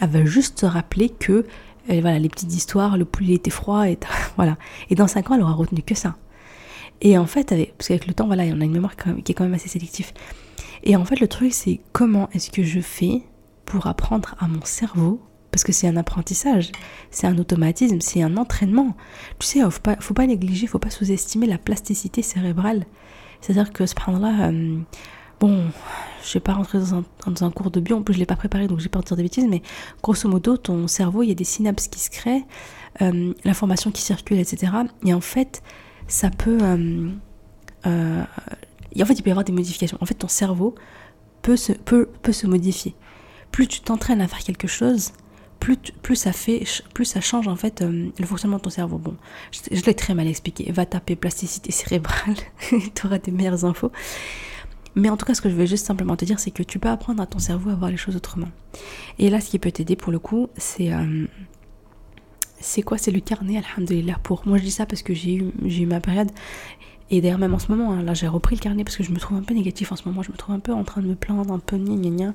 elle va juste se rappeler que euh, les petites histoires, le poulet était froid, et voilà. Et dans 5 ans, elle aura retenu que ça. Et en fait, parce qu'avec le temps, voilà, on a une mémoire qui est quand même assez sélective. Et en fait, le truc, c'est comment est-ce que je fais pour apprendre à mon cerveau parce que c'est un apprentissage, c'est un automatisme, c'est un entraînement. Tu sais, faut pas, faut pas négliger, faut pas sous-estimer la plasticité cérébrale. C'est-à-dire que, subhanallah, euh, bon, je vais pas rentrer dans un, cours de bio, en plus je l'ai pas préparé, donc j'ai pas dire des bêtises, mais grosso modo, ton cerveau, il y a des synapses qui se créent, euh, l'information qui circule, etc. Et en fait, ça peut... Euh, euh, en fait, il peut y avoir des modifications. En fait, ton cerveau peut se, peut, peut se modifier. Plus tu t'entraînes à faire quelque chose, plus, ça fait, plus ça change en fait euh, le fonctionnement de ton cerveau. Bon, je, l'ai très mal expliqué. Va taper plasticité cérébrale, tu auras des meilleures infos. Mais en tout cas, ce que je veux juste simplement te dire, c'est que tu peux apprendre à ton cerveau à voir les choses autrement. Et là, ce qui peut t'aider pour le coup, c'est euh, c'est quoi? C'est le carnet, alhamdulillah. Pour moi, je dis ça parce que j'ai eu, eu ma période. Et d'ailleurs, même en ce moment, hein, là, j'ai repris le carnet parce que je me trouve un peu négatif en ce moment. Je me trouve un peu en train de me plaindre, un peu gna gna gna.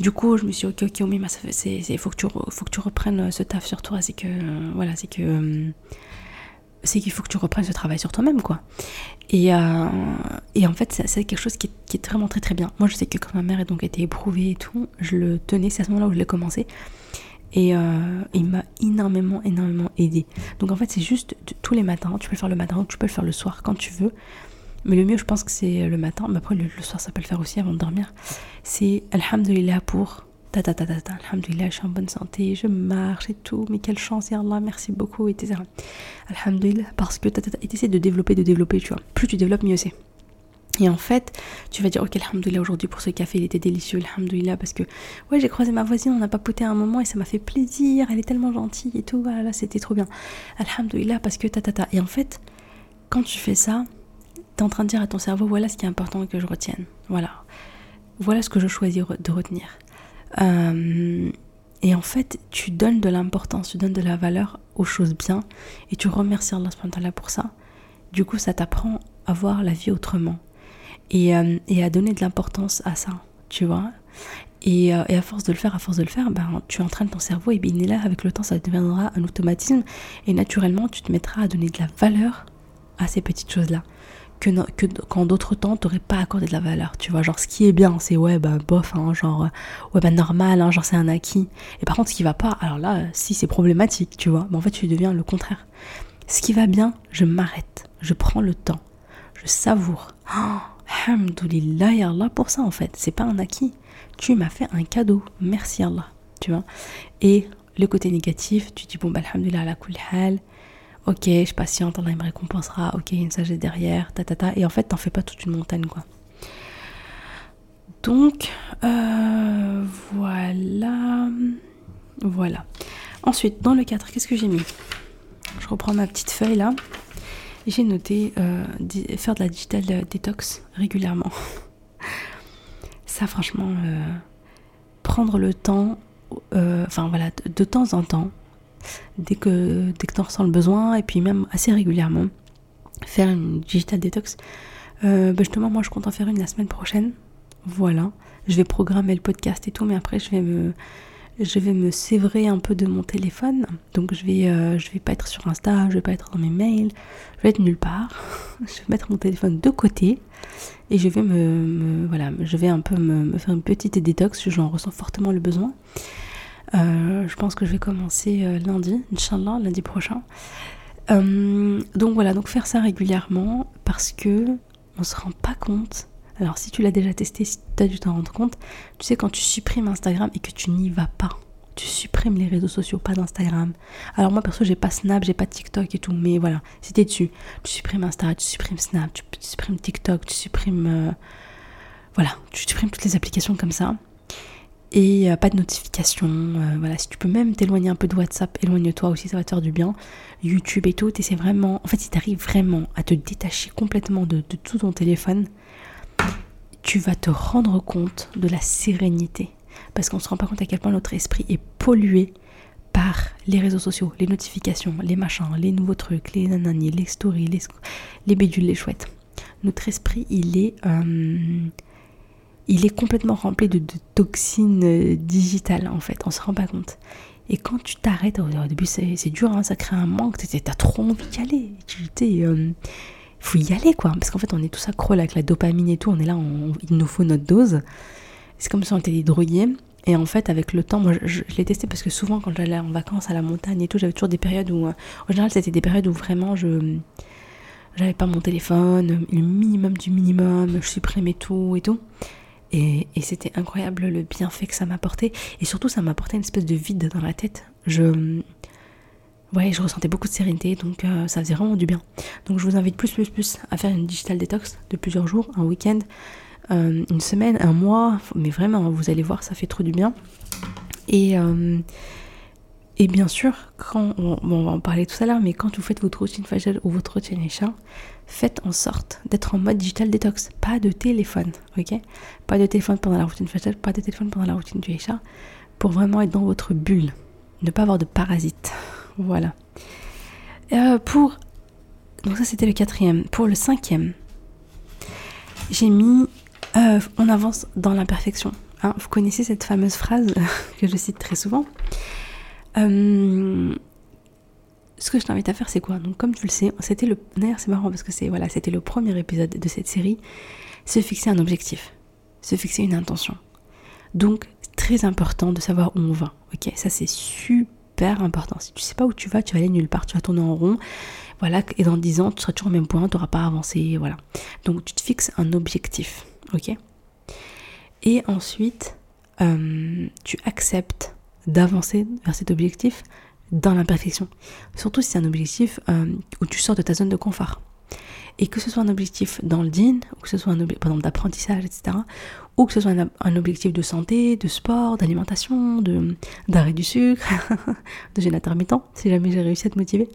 Du coup, je me suis dit, ok, ok, mais il faut, que tu, que tu reprennes euh, ce taf sur toi. C'est que, euh, voilà, c'est que. Euh, c'est qu'il faut que tu reprennes ce travail sur toi-même, quoi. Et, et en fait, c'est quelque chose qui est, vraiment très très bien. Moi, je sais que quand ma mère a été éprouvée et tout, je le tenais, c'est à ce moment-là où je l'ai commencé. Et il m'a énormément, énormément aidé. Donc en fait, c'est juste tous les matins, tu peux le faire le matin, tu peux le faire le soir quand tu veux. Mais le mieux, je pense que c'est le matin. Mais après, le, soir, ça peut le faire aussi avant de dormir. C'est Alhamdulillah pour ta ta ta ta ta. Alhamdulillah, je suis en bonne santé, je marche et tout. Mais quelle chance, ya Allah, merci beaucoup, etc. Alhamdulillah, parce que ta ta ta. Et t'essaies de développer, de développer, tu vois. Plus tu développes, mieux c'est. Et en fait, tu vas dire, ok, alhamdoulilah, aujourd'hui pour ce café, il était délicieux, alhamdoulilah, parce que, ouais, j'ai croisé ma voisine, on a papoté un moment et ça m'a fait plaisir, elle est tellement gentille et tout, voilà, c'était trop bien. Alhamdoulilah, parce que ta ta ta. Et en fait, quand tu fais ça, en train de dire à ton cerveau, voilà ce qui est important que je retienne. Voilà. Voilà ce que je choisis de retenir. Euh, et en fait, tu donnes de l'importance, tu donnes de la valeur aux choses bien et tu remercies Allah pour ça. Du coup, ça t'apprend à voir la vie autrement et, euh, à donner de l'importance à ça, tu vois. Et, euh, et, à force de le faire, à force de le faire, ben, tu entraînes ton cerveau et bien là, avec le temps, ça deviendra un automatisme et naturellement, tu te mettras à donner de la valeur à ces petites choses-là que, d'autres temps t'aurais pas accordé de la valeur tu vois. Genre ce qui est bien c'est ouais bah bof hein, genre ouais bah normal hein, genre c'est un acquis. Et par contre ce qui va pas alors là si c'est problématique tu vois mais en fait tu deviens le contraire. Ce qui va bien je m'arrête je prends le temps je savoure. Oh, alhamdoulilah Allah pour ça en fait c'est pas un acquis. Tu m'as fait un cadeau. Merci Allah tu vois. Et le côté négatif tu dis bon bah alhamdoulilah la hal ok, je patiente, Allah me récompensera, ok, il y a une sagesse derrière, ta ta ta, et en fait, t'en fais pas toute une montagne, quoi. Donc, euh, voilà. Voilà. Ensuite, dans le 4, qu'est-ce que j'ai mis? Je reprends ma petite feuille là. J'ai noté euh, faire de la digital détox régulièrement. Ça, franchement, euh, prendre le temps, euh, enfin voilà, de, temps en temps, dès que, dès que tu en ressens le besoin, et puis même assez régulièrement, faire une digital detox. Euh, bah, justement, moi je compte en faire une la semaine prochaine. Voilà. Je vais programmer le podcast et tout, mais après je vais me, je vais me sévrer un peu de mon téléphone. Donc je vais, euh, je vais pas être sur Insta, je vais pas être dans mes mails, je vais être nulle part. je vais mettre mon téléphone de côté et je vais me, voilà, je vais un peu me, faire une petite détox. J'en ressens fortement le besoin. Euh, je pense que je vais commencer euh, lundi, Inch'Allah, lundi prochain. donc voilà, donc faire ça régulièrement parce que on se rend pas compte alors si tu l'as déjà testé, si tu as dû t'en rendre compte, tu sais quand tu supprimes Instagram et que tu n'y vas pas, tu supprimes les réseaux sociaux, pas d'Instagram. Alors moi perso j'ai pas Snap, j'ai pas TikTok et tout, mais voilà, si t'es dessus, tu supprimes Insta, tu supprimes Snap, tu, supprimes TikTok, tu supprimes... Euh, voilà, tu supprimes toutes les applications comme ça. Et euh, pas de notification, euh, voilà, si tu peux même t'éloigner un peu de WhatsApp, éloigne-toi aussi, ça va te faire du bien. YouTube et tout, c'est vraiment... En fait, si t'arrives vraiment à te détacher complètement de tout ton téléphone, tu vas te rendre compte de la sérénité. Parce qu'on ne se rend pas compte à quel point notre esprit est pollué par les réseaux sociaux, les notifications, les machins, les nouveaux trucs, les nanani, les stories, les, les bédules, les chouettes. Notre esprit, il est, euh, il est complètement rempli de, toxines euh, digitales, en fait. On se rend pas compte. Et quand tu t'arrêtes, au début c'est dur, hein, ça crée un manque, t'as trop envie d'y aller. Tu, euh, faut y aller quoi. Parce qu'en fait, on est tous accro avec la dopamine et tout. On est là, il nous faut notre dose. C'est comme si on était des drogués. Et en fait, avec le temps, moi je, l'ai testé parce que souvent, quand j'allais en vacances à la montagne et tout, j'avais toujours des périodes où, euh, en général, c'était des périodes où vraiment je. J'avais pas mon téléphone, le minimum du minimum, je supprimais tout et tout. Et, c'était incroyable le bienfait que ça m'apportait. Et surtout, ça m'apportait une espèce de vide dans la tête. Je ouais, je ressentais beaucoup de sérénité, donc euh, ça faisait vraiment du bien. Donc je vous invite plus, plus, plus à faire une digital detox de plusieurs jours, un week-end, euh, une semaine, un mois, mais vraiment, vous allez voir, ça fait trop du bien. Et, euh, et bien sûr, quand on, va en parler tout à l'heure, mais quand vous faites votre routine faciale ou votre routine chat, faites en sorte d'être en mode digital detox, pas de téléphone, ok? Pas de téléphone pendant la routine faciale, pas de téléphone pendant la routine du chat, pour vraiment être dans votre bulle, ne pas avoir de parasites. Voilà. Euh, pour. Donc, ça, c'était le quatrième. Pour le cinquième, j'ai mis euh, On avance dans l'imperfection. Hein, vous connaissez cette fameuse phrase que je cite très souvent? Euh, ce que je t'invite à faire, c'est quoi? Donc, comme tu le sais, c'était le. D'ailleurs, c'est marrant parce que c'est voilà, c'était le premier épisode de cette série. Se fixer un objectif, se fixer une intention. Donc, très important de savoir où on va. Ok, ça c'est super important. Si tu sais pas où tu vas, tu vas aller nulle part, tu vas tourner en rond. Voilà, et dans 10 ans, tu seras toujours au même point, tu n'auras pas avancé. Voilà. Donc tu te fixes un objectif. Ok? Et ensuite, euh, tu acceptes d'avancer vers cet objectif dans l'imperfection. Surtout si c'est un objectif euh, où tu sors de ta zone de confort. Et que ce soit un objectif dans le din, ou que ce soit un objectif d'apprentissage, etc., ou que ce soit un, objectif de santé, de sport, d'alimentation, d'arrêt du sucre, de gêne intermittent, si jamais j'ai réussi à te motiver,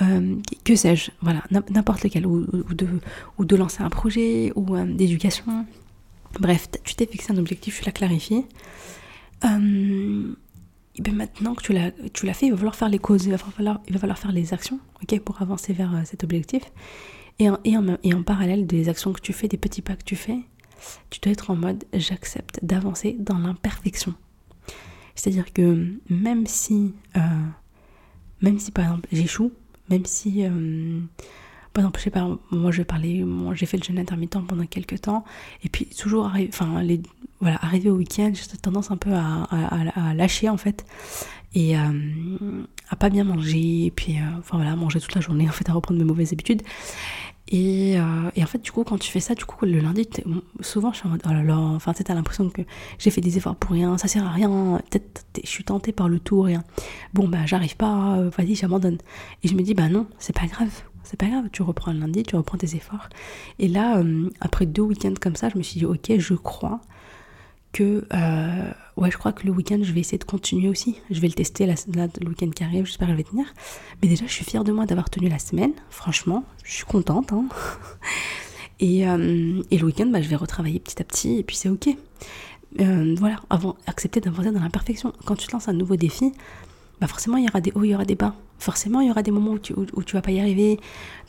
euh, que sais-je, voilà, n'importe lequel, ou, de, ou de lancer un projet, ou euh, d'éducation. Bref, tu t'es fixé un objectif, tu l'as clarifié. Euh, et bien maintenant que tu l'as, fait, il va falloir faire les causes, il va falloir, il va falloir faire les actions ok, pour avancer vers cet objectif. Et en, et, en, et en parallèle des actions que tu fais, des petits pas que tu fais, tu dois être en mode j'accepte d'avancer dans l'imperfection. C'est-à-dire que même si, euh, même si par exemple j'échoue, même si, euh, par exemple, je sais pas, moi je moi j'ai fait le jeûne intermittent pendant quelques temps, et puis toujours enfin, les, voilà, arriver au week-end, j'ai tendance un peu à, à, lâcher en fait, et euh, à pas bien manger, et puis, enfin voilà, manger toute la journée en fait, à reprendre mes mauvaises habitudes. Euh, et, en fait, du coup, quand tu fais ça, du coup, le lundi, souvent, je suis en mode, oh là là, enfin, tu as l'impression que j'ai fait des efforts pour rien, ça sert à rien, peut-être je suis tentée par le tout, rien. Bon, bah, j'arrive pas, euh, vas-y, j'abandonne. Et je me dis, bah non, c'est pas grave, c'est pas grave, tu reprends le lundi, tu reprends tes efforts. Et là, euh, après deux week-ends comme ça, je me suis dit, ok, je crois que euh, ouais je crois que le week-end je vais essayer de continuer aussi je vais le tester la, le week-end qui arrive j'espère que je vais tenir mais déjà je suis fière de moi d'avoir tenu la semaine franchement je suis contente hein. et, euh, et, le week-end bah, je vais retravailler petit à petit et puis c'est ok voilà, avant, accepter d'avancer dans l'imperfection. Quand tu te lances un nouveau défi, bah forcément il y aura des hauts, il y aura des bas. Forcément il y aura des moments où tu, où, tu vas pas y arriver,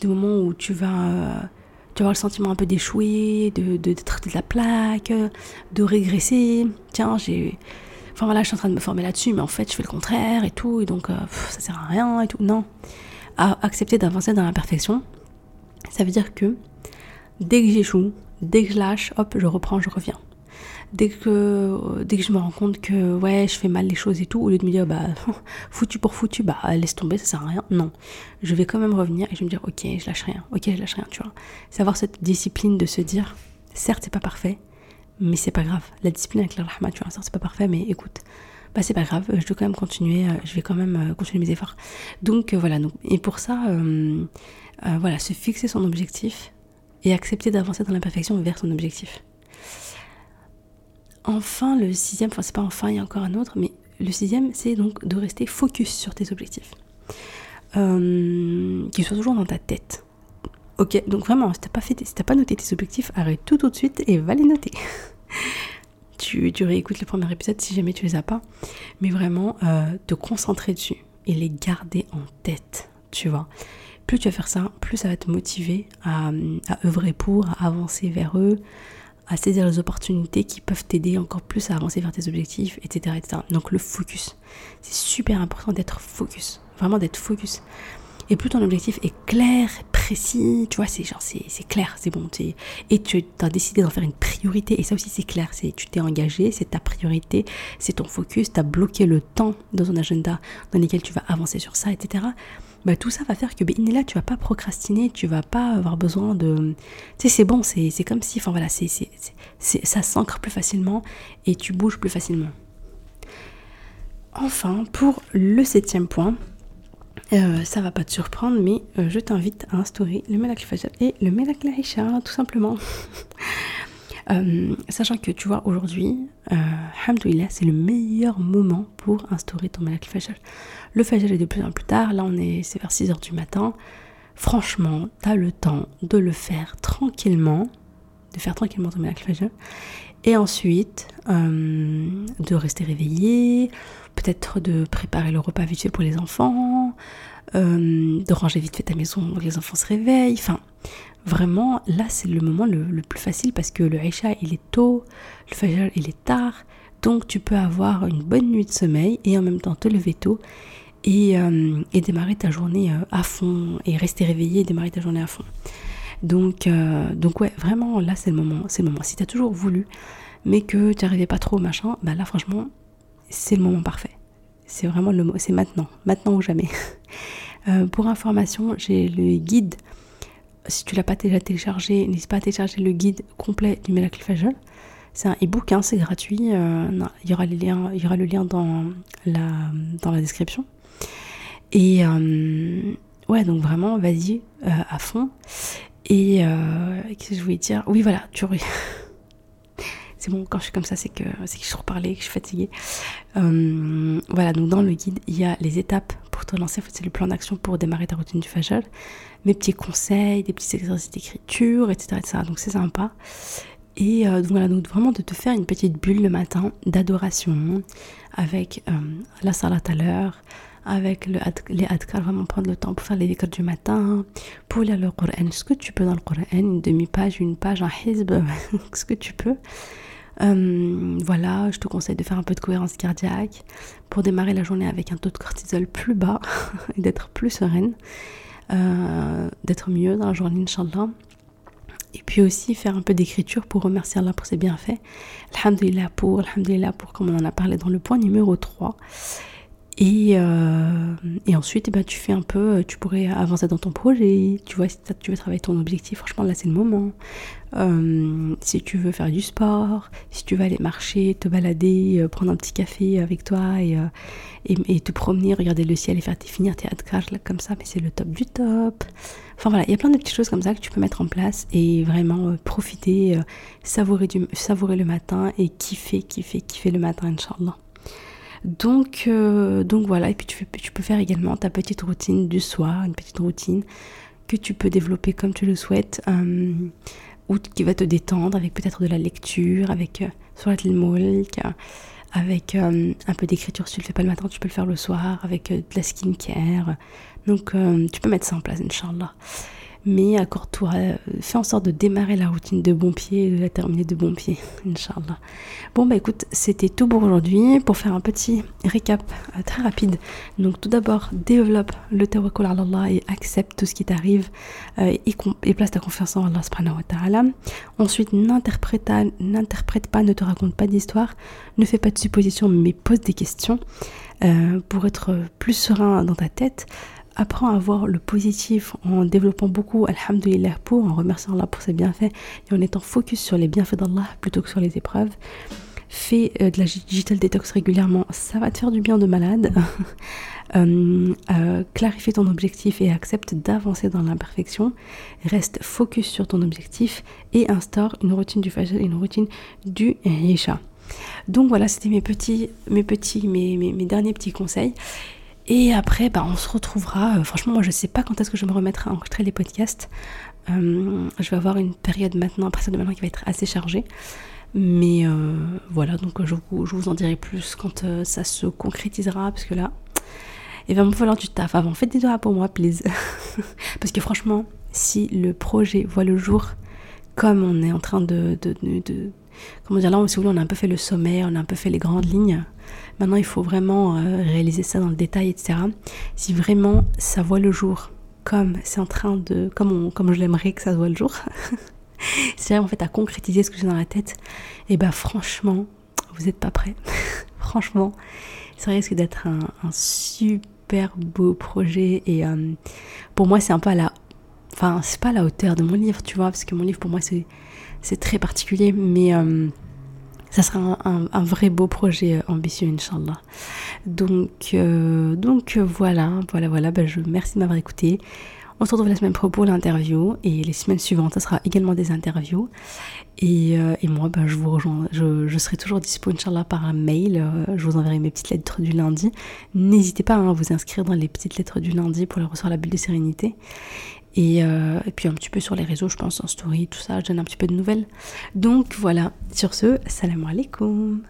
des moments où tu vas, tu avoir le sentiment un peu d'échouer, de, de, de la plaque, de régresser. Tiens, j'ai Enfin voilà, je suis en train de me former là-dessus, mais en fait, je fais le contraire et tout, et donc euh, ça sert à rien et tout. Non. À accepter d'avancer dans l'imperfection, ça veut dire que dès que j'échoue, dès que je lâche, hop, je reprends, je reviens. Dès que, dès que je me rends compte que ouais, je fais mal les choses et tout, au lieu de me dire bah foutu pour foutu, bah laisse tomber, ça sert à rien. Non, je vais quand même revenir et je vais me dire ok, je lâche rien, ok, je lâche rien, tu vois. C'est avoir cette discipline de se dire certes, c'est pas parfait, mais c'est pas grave. La discipline avec la tu vois, c'est pas parfait, mais écoute, bah c'est pas grave, je dois quand même continuer, euh, je vais quand même euh, continuer mes efforts. Donc euh, voilà, donc, et pour ça, voilà, se fixer son objectif et accepter d'avancer dans l'imperfection vers son objectif. Enfin, le sixième, enfin c'est pas enfin, il y a encore un autre, mais le sixième, c'est donc de rester focus sur tes objectifs. Euh, qu'ils soient toujours dans ta tête. Ok, donc vraiment, si t'as pas, fait, si pas noté tes objectifs, arrête tout tout de suite et va les noter. tu, réécoutes le premier épisode si jamais tu les as pas. Mais vraiment, euh, te concentrer dessus et les garder en tête, tu vois. Plus tu vas faire ça, plus ça va te motiver à, à œuvrer pour, à avancer vers eux, à saisir les opportunités qui peuvent t'aider encore plus à avancer vers tes objectifs, etc. etc. Donc le focus. C'est super important d'être focus. Vraiment d'être focus. Et plus ton objectif est clair, précis, tu vois, c'est genre, c'est clair, c'est bon. Et tu as décidé d'en faire une priorité, et ça aussi c'est clair, c'est tu t'es engagé, c'est ta priorité, c'est ton focus, tu as bloqué le temps dans ton agenda dans lequel tu vas avancer sur ça, etc. Bah, tout ça va faire que ben, là tu vas pas procrastiner, tu vas pas avoir besoin de... Tu sais, c'est bon, c'est comme si, enfin voilà, ça s'ancre plus facilement et tu bouges plus facilement. Enfin, pour le septième point, euh, ça va pas te surprendre, mais euh, je t'invite à instaurer le Melak et le Melak tout simplement. Euh, sachant que tu vois, aujourd'hui, euh, c'est le meilleur moment pour instaurer ton Melak Fajr. Le Fajr est de plus en plus tard, là on est, c'est vers 6h du matin. Franchement, tu as le temps de le faire tranquillement, de faire tranquillement ton Melak Fajr. Et ensuite, de rester réveillé, peut-être de préparer le repas vite fait pour les enfants, euh, de ranger vite fait ta maison les enfants se réveillent. Enfin, vraiment, là, c'est le moment le, plus facile parce que le Aisha, il est tôt, le Fajr, il est tard. Donc, tu peux avoir une bonne nuit de sommeil et en même temps te lever tôt et, euh, démarrer ta journée euh, à fond et rester réveillé et démarrer ta journée à fond. Donc, donc ouais, vraiment, là, c'est le moment. C'est le moment. Si tu as toujours voulu, mais que tu n'arrivais pas trop, machin, bah là, franchement, c'est le moment parfait. C'est vraiment le mot, c'est maintenant, maintenant ou jamais. Euh, pour information, j'ai le guide. Si tu l'as pas déjà téléchargé, n'hésite pas à télécharger le guide complet du Miracle. C'est un e-book, hein, c'est gratuit. Euh, il, y aura le lien dans la, description. Et euh, ouais, donc vraiment, vas-y à fond. Et qu'est-ce que je voulais dire? Oui, voilà, tu c'est bon, quand je suis comme ça, c'est que, c'est que je suis reparlée, que je suis fatiguée. Euh, voilà, donc dans le guide, il y a les étapes pour te lancer. C'est le plan d'action pour démarrer ta routine du Fajr. Mes petits conseils, des petits exercices d'écriture, etc., Donc c'est sympa. Et euh, donc voilà, donc vraiment de te faire une petite bulle le matin d'adoration avec euh, la salat à l'heure, avec le, les adkar, vraiment prendre le temps pour faire les adkar du matin, pour lire le Coran, ce que tu peux dans le Coran, une demi-page, une page, un hizb, ce que tu peux. Euh, voilà, je te conseille de faire un peu de cohérence cardiaque pour démarrer la journée avec un taux de cortisol plus bas et d'être plus sereine, euh, d'être mieux dans la journée, Inch'Allah. Et puis aussi faire un peu d'écriture pour remercier Allah pour ses bienfaits. Alhamdulillah pour, Alhamdulillah pour, comme on en a parlé dans le point numéro 3. Et, euh, et ensuite, eh ben, tu fais un peu, tu pourrais avancer dans ton projet, tu vois, si tu veux travailler ton objectif, franchement, là, c'est le moment. Euh, si tu veux faire du sport, si tu veux aller marcher, te balader, euh, prendre un petit café avec toi et, et, te promener, regarder le ciel et faire tes, finir tes adkar, là, comme ça, mais c'est le top du top. Enfin voilà, il y a plein de petites choses comme ça que tu peux mettre en place et vraiment profiter, savourer, du, savourer le matin et kiffer, kiffer, kiffer le matin, Inch'Allah. Donc, euh, donc voilà, et puis tu, peux faire également ta petite routine du soir, une petite routine que tu peux développer comme tu le souhaites, euh, ou qui va te détendre avec peut-être de la lecture, avec euh, Surat avec euh, un peu d'écriture. Si tu le fais pas le matin, tu peux le faire le soir, avec de la skincare. Donc tu peux mettre ça en place, Inch'Allah mais accorde-toi, euh, fais en sorte de démarrer la routine de bon pied et de la terminer de bon pied, Inch'Allah. Bon, bah écoute, c'était tout pour aujourd'hui. Pour faire un petit récap euh, très rapide. Donc, tout d'abord, développe le tawakkul à Allah et accepte tout ce qui t'arrive euh, et, place ta confiance en Allah subhanahu wa ta'ala. Ensuite, n'interprète pas, ne te raconte pas d'histoire, ne fais pas de suppositions, mais pose des questions pour être plus serein dans ta tête apprends à voir le positif en développant beaucoup, alhamdulillah, pour, en remerciant Allah pour ses bienfaits et en étant focus sur les bienfaits d'Allah plutôt que sur les épreuves. Fais euh, de la digital detox régulièrement, ça va te faire du bien de malade. euh, euh, clarifie ton objectif et accepte d'avancer dans l'imperfection. Reste focus sur ton objectif et instaure une routine du fajr et une routine du isha. Donc voilà, c'était mes petits, mes petits, mes, mes derniers petits conseils. Et après, bah, on se retrouvera. Euh, franchement, moi, je sais pas quand est-ce que je me remettrai à enregistrer les podcasts. Euh, je vais avoir une période maintenant, à partir de maintenant, qui va être assez chargée. Mais euh, voilà, donc je vous, en dirai plus quand ça se concrétisera, parce que là, il va me falloir du taf avant. Faites des doigts pour moi, please. parce que franchement, si le projet voit le jour, comme on est en train de, de, de comment dire, là, si vous voulez, on a un peu fait le sommet, on a un peu fait les grandes lignes. Maintenant, il faut vraiment euh, réaliser ça dans le détail, etc. Si vraiment ça voit le jour, comme c'est en train de, comme, comme je l'aimerais que ça voit le jour, c'est en fait à concrétiser ce que j'ai dans la tête, et bah franchement, vous n'êtes pas prêts. franchement, ça risque d'être un, super beau projet et euh, pour moi c'est un peu à la, enfin c'est pas la hauteur de mon livre, tu vois, parce que mon livre pour moi c'est c'est très particulier, mais euh, ça sera un, vrai beau projet euh, ambitieux, Inch'Allah. Donc, euh, donc voilà, voilà, voilà, ben, je merci de m'avoir écouté. On se retrouve la semaine pro pour l'interview et les semaines suivantes, ça sera également des interviews. Et, et moi, ben, je vous rejoins, je, je, serai toujours dispo, Inch'Allah, par un mail. je vous enverrai mes petites lettres du lundi. N'hésitez pas hein, à vous inscrire dans les petites lettres du lundi pour les recevoir la bulle de sérénité. Euh, et, puis un petit peu sur les réseaux, je pense, en story, tout ça, je donne un petit peu de nouvelles. Donc voilà, sur ce, salam alaikum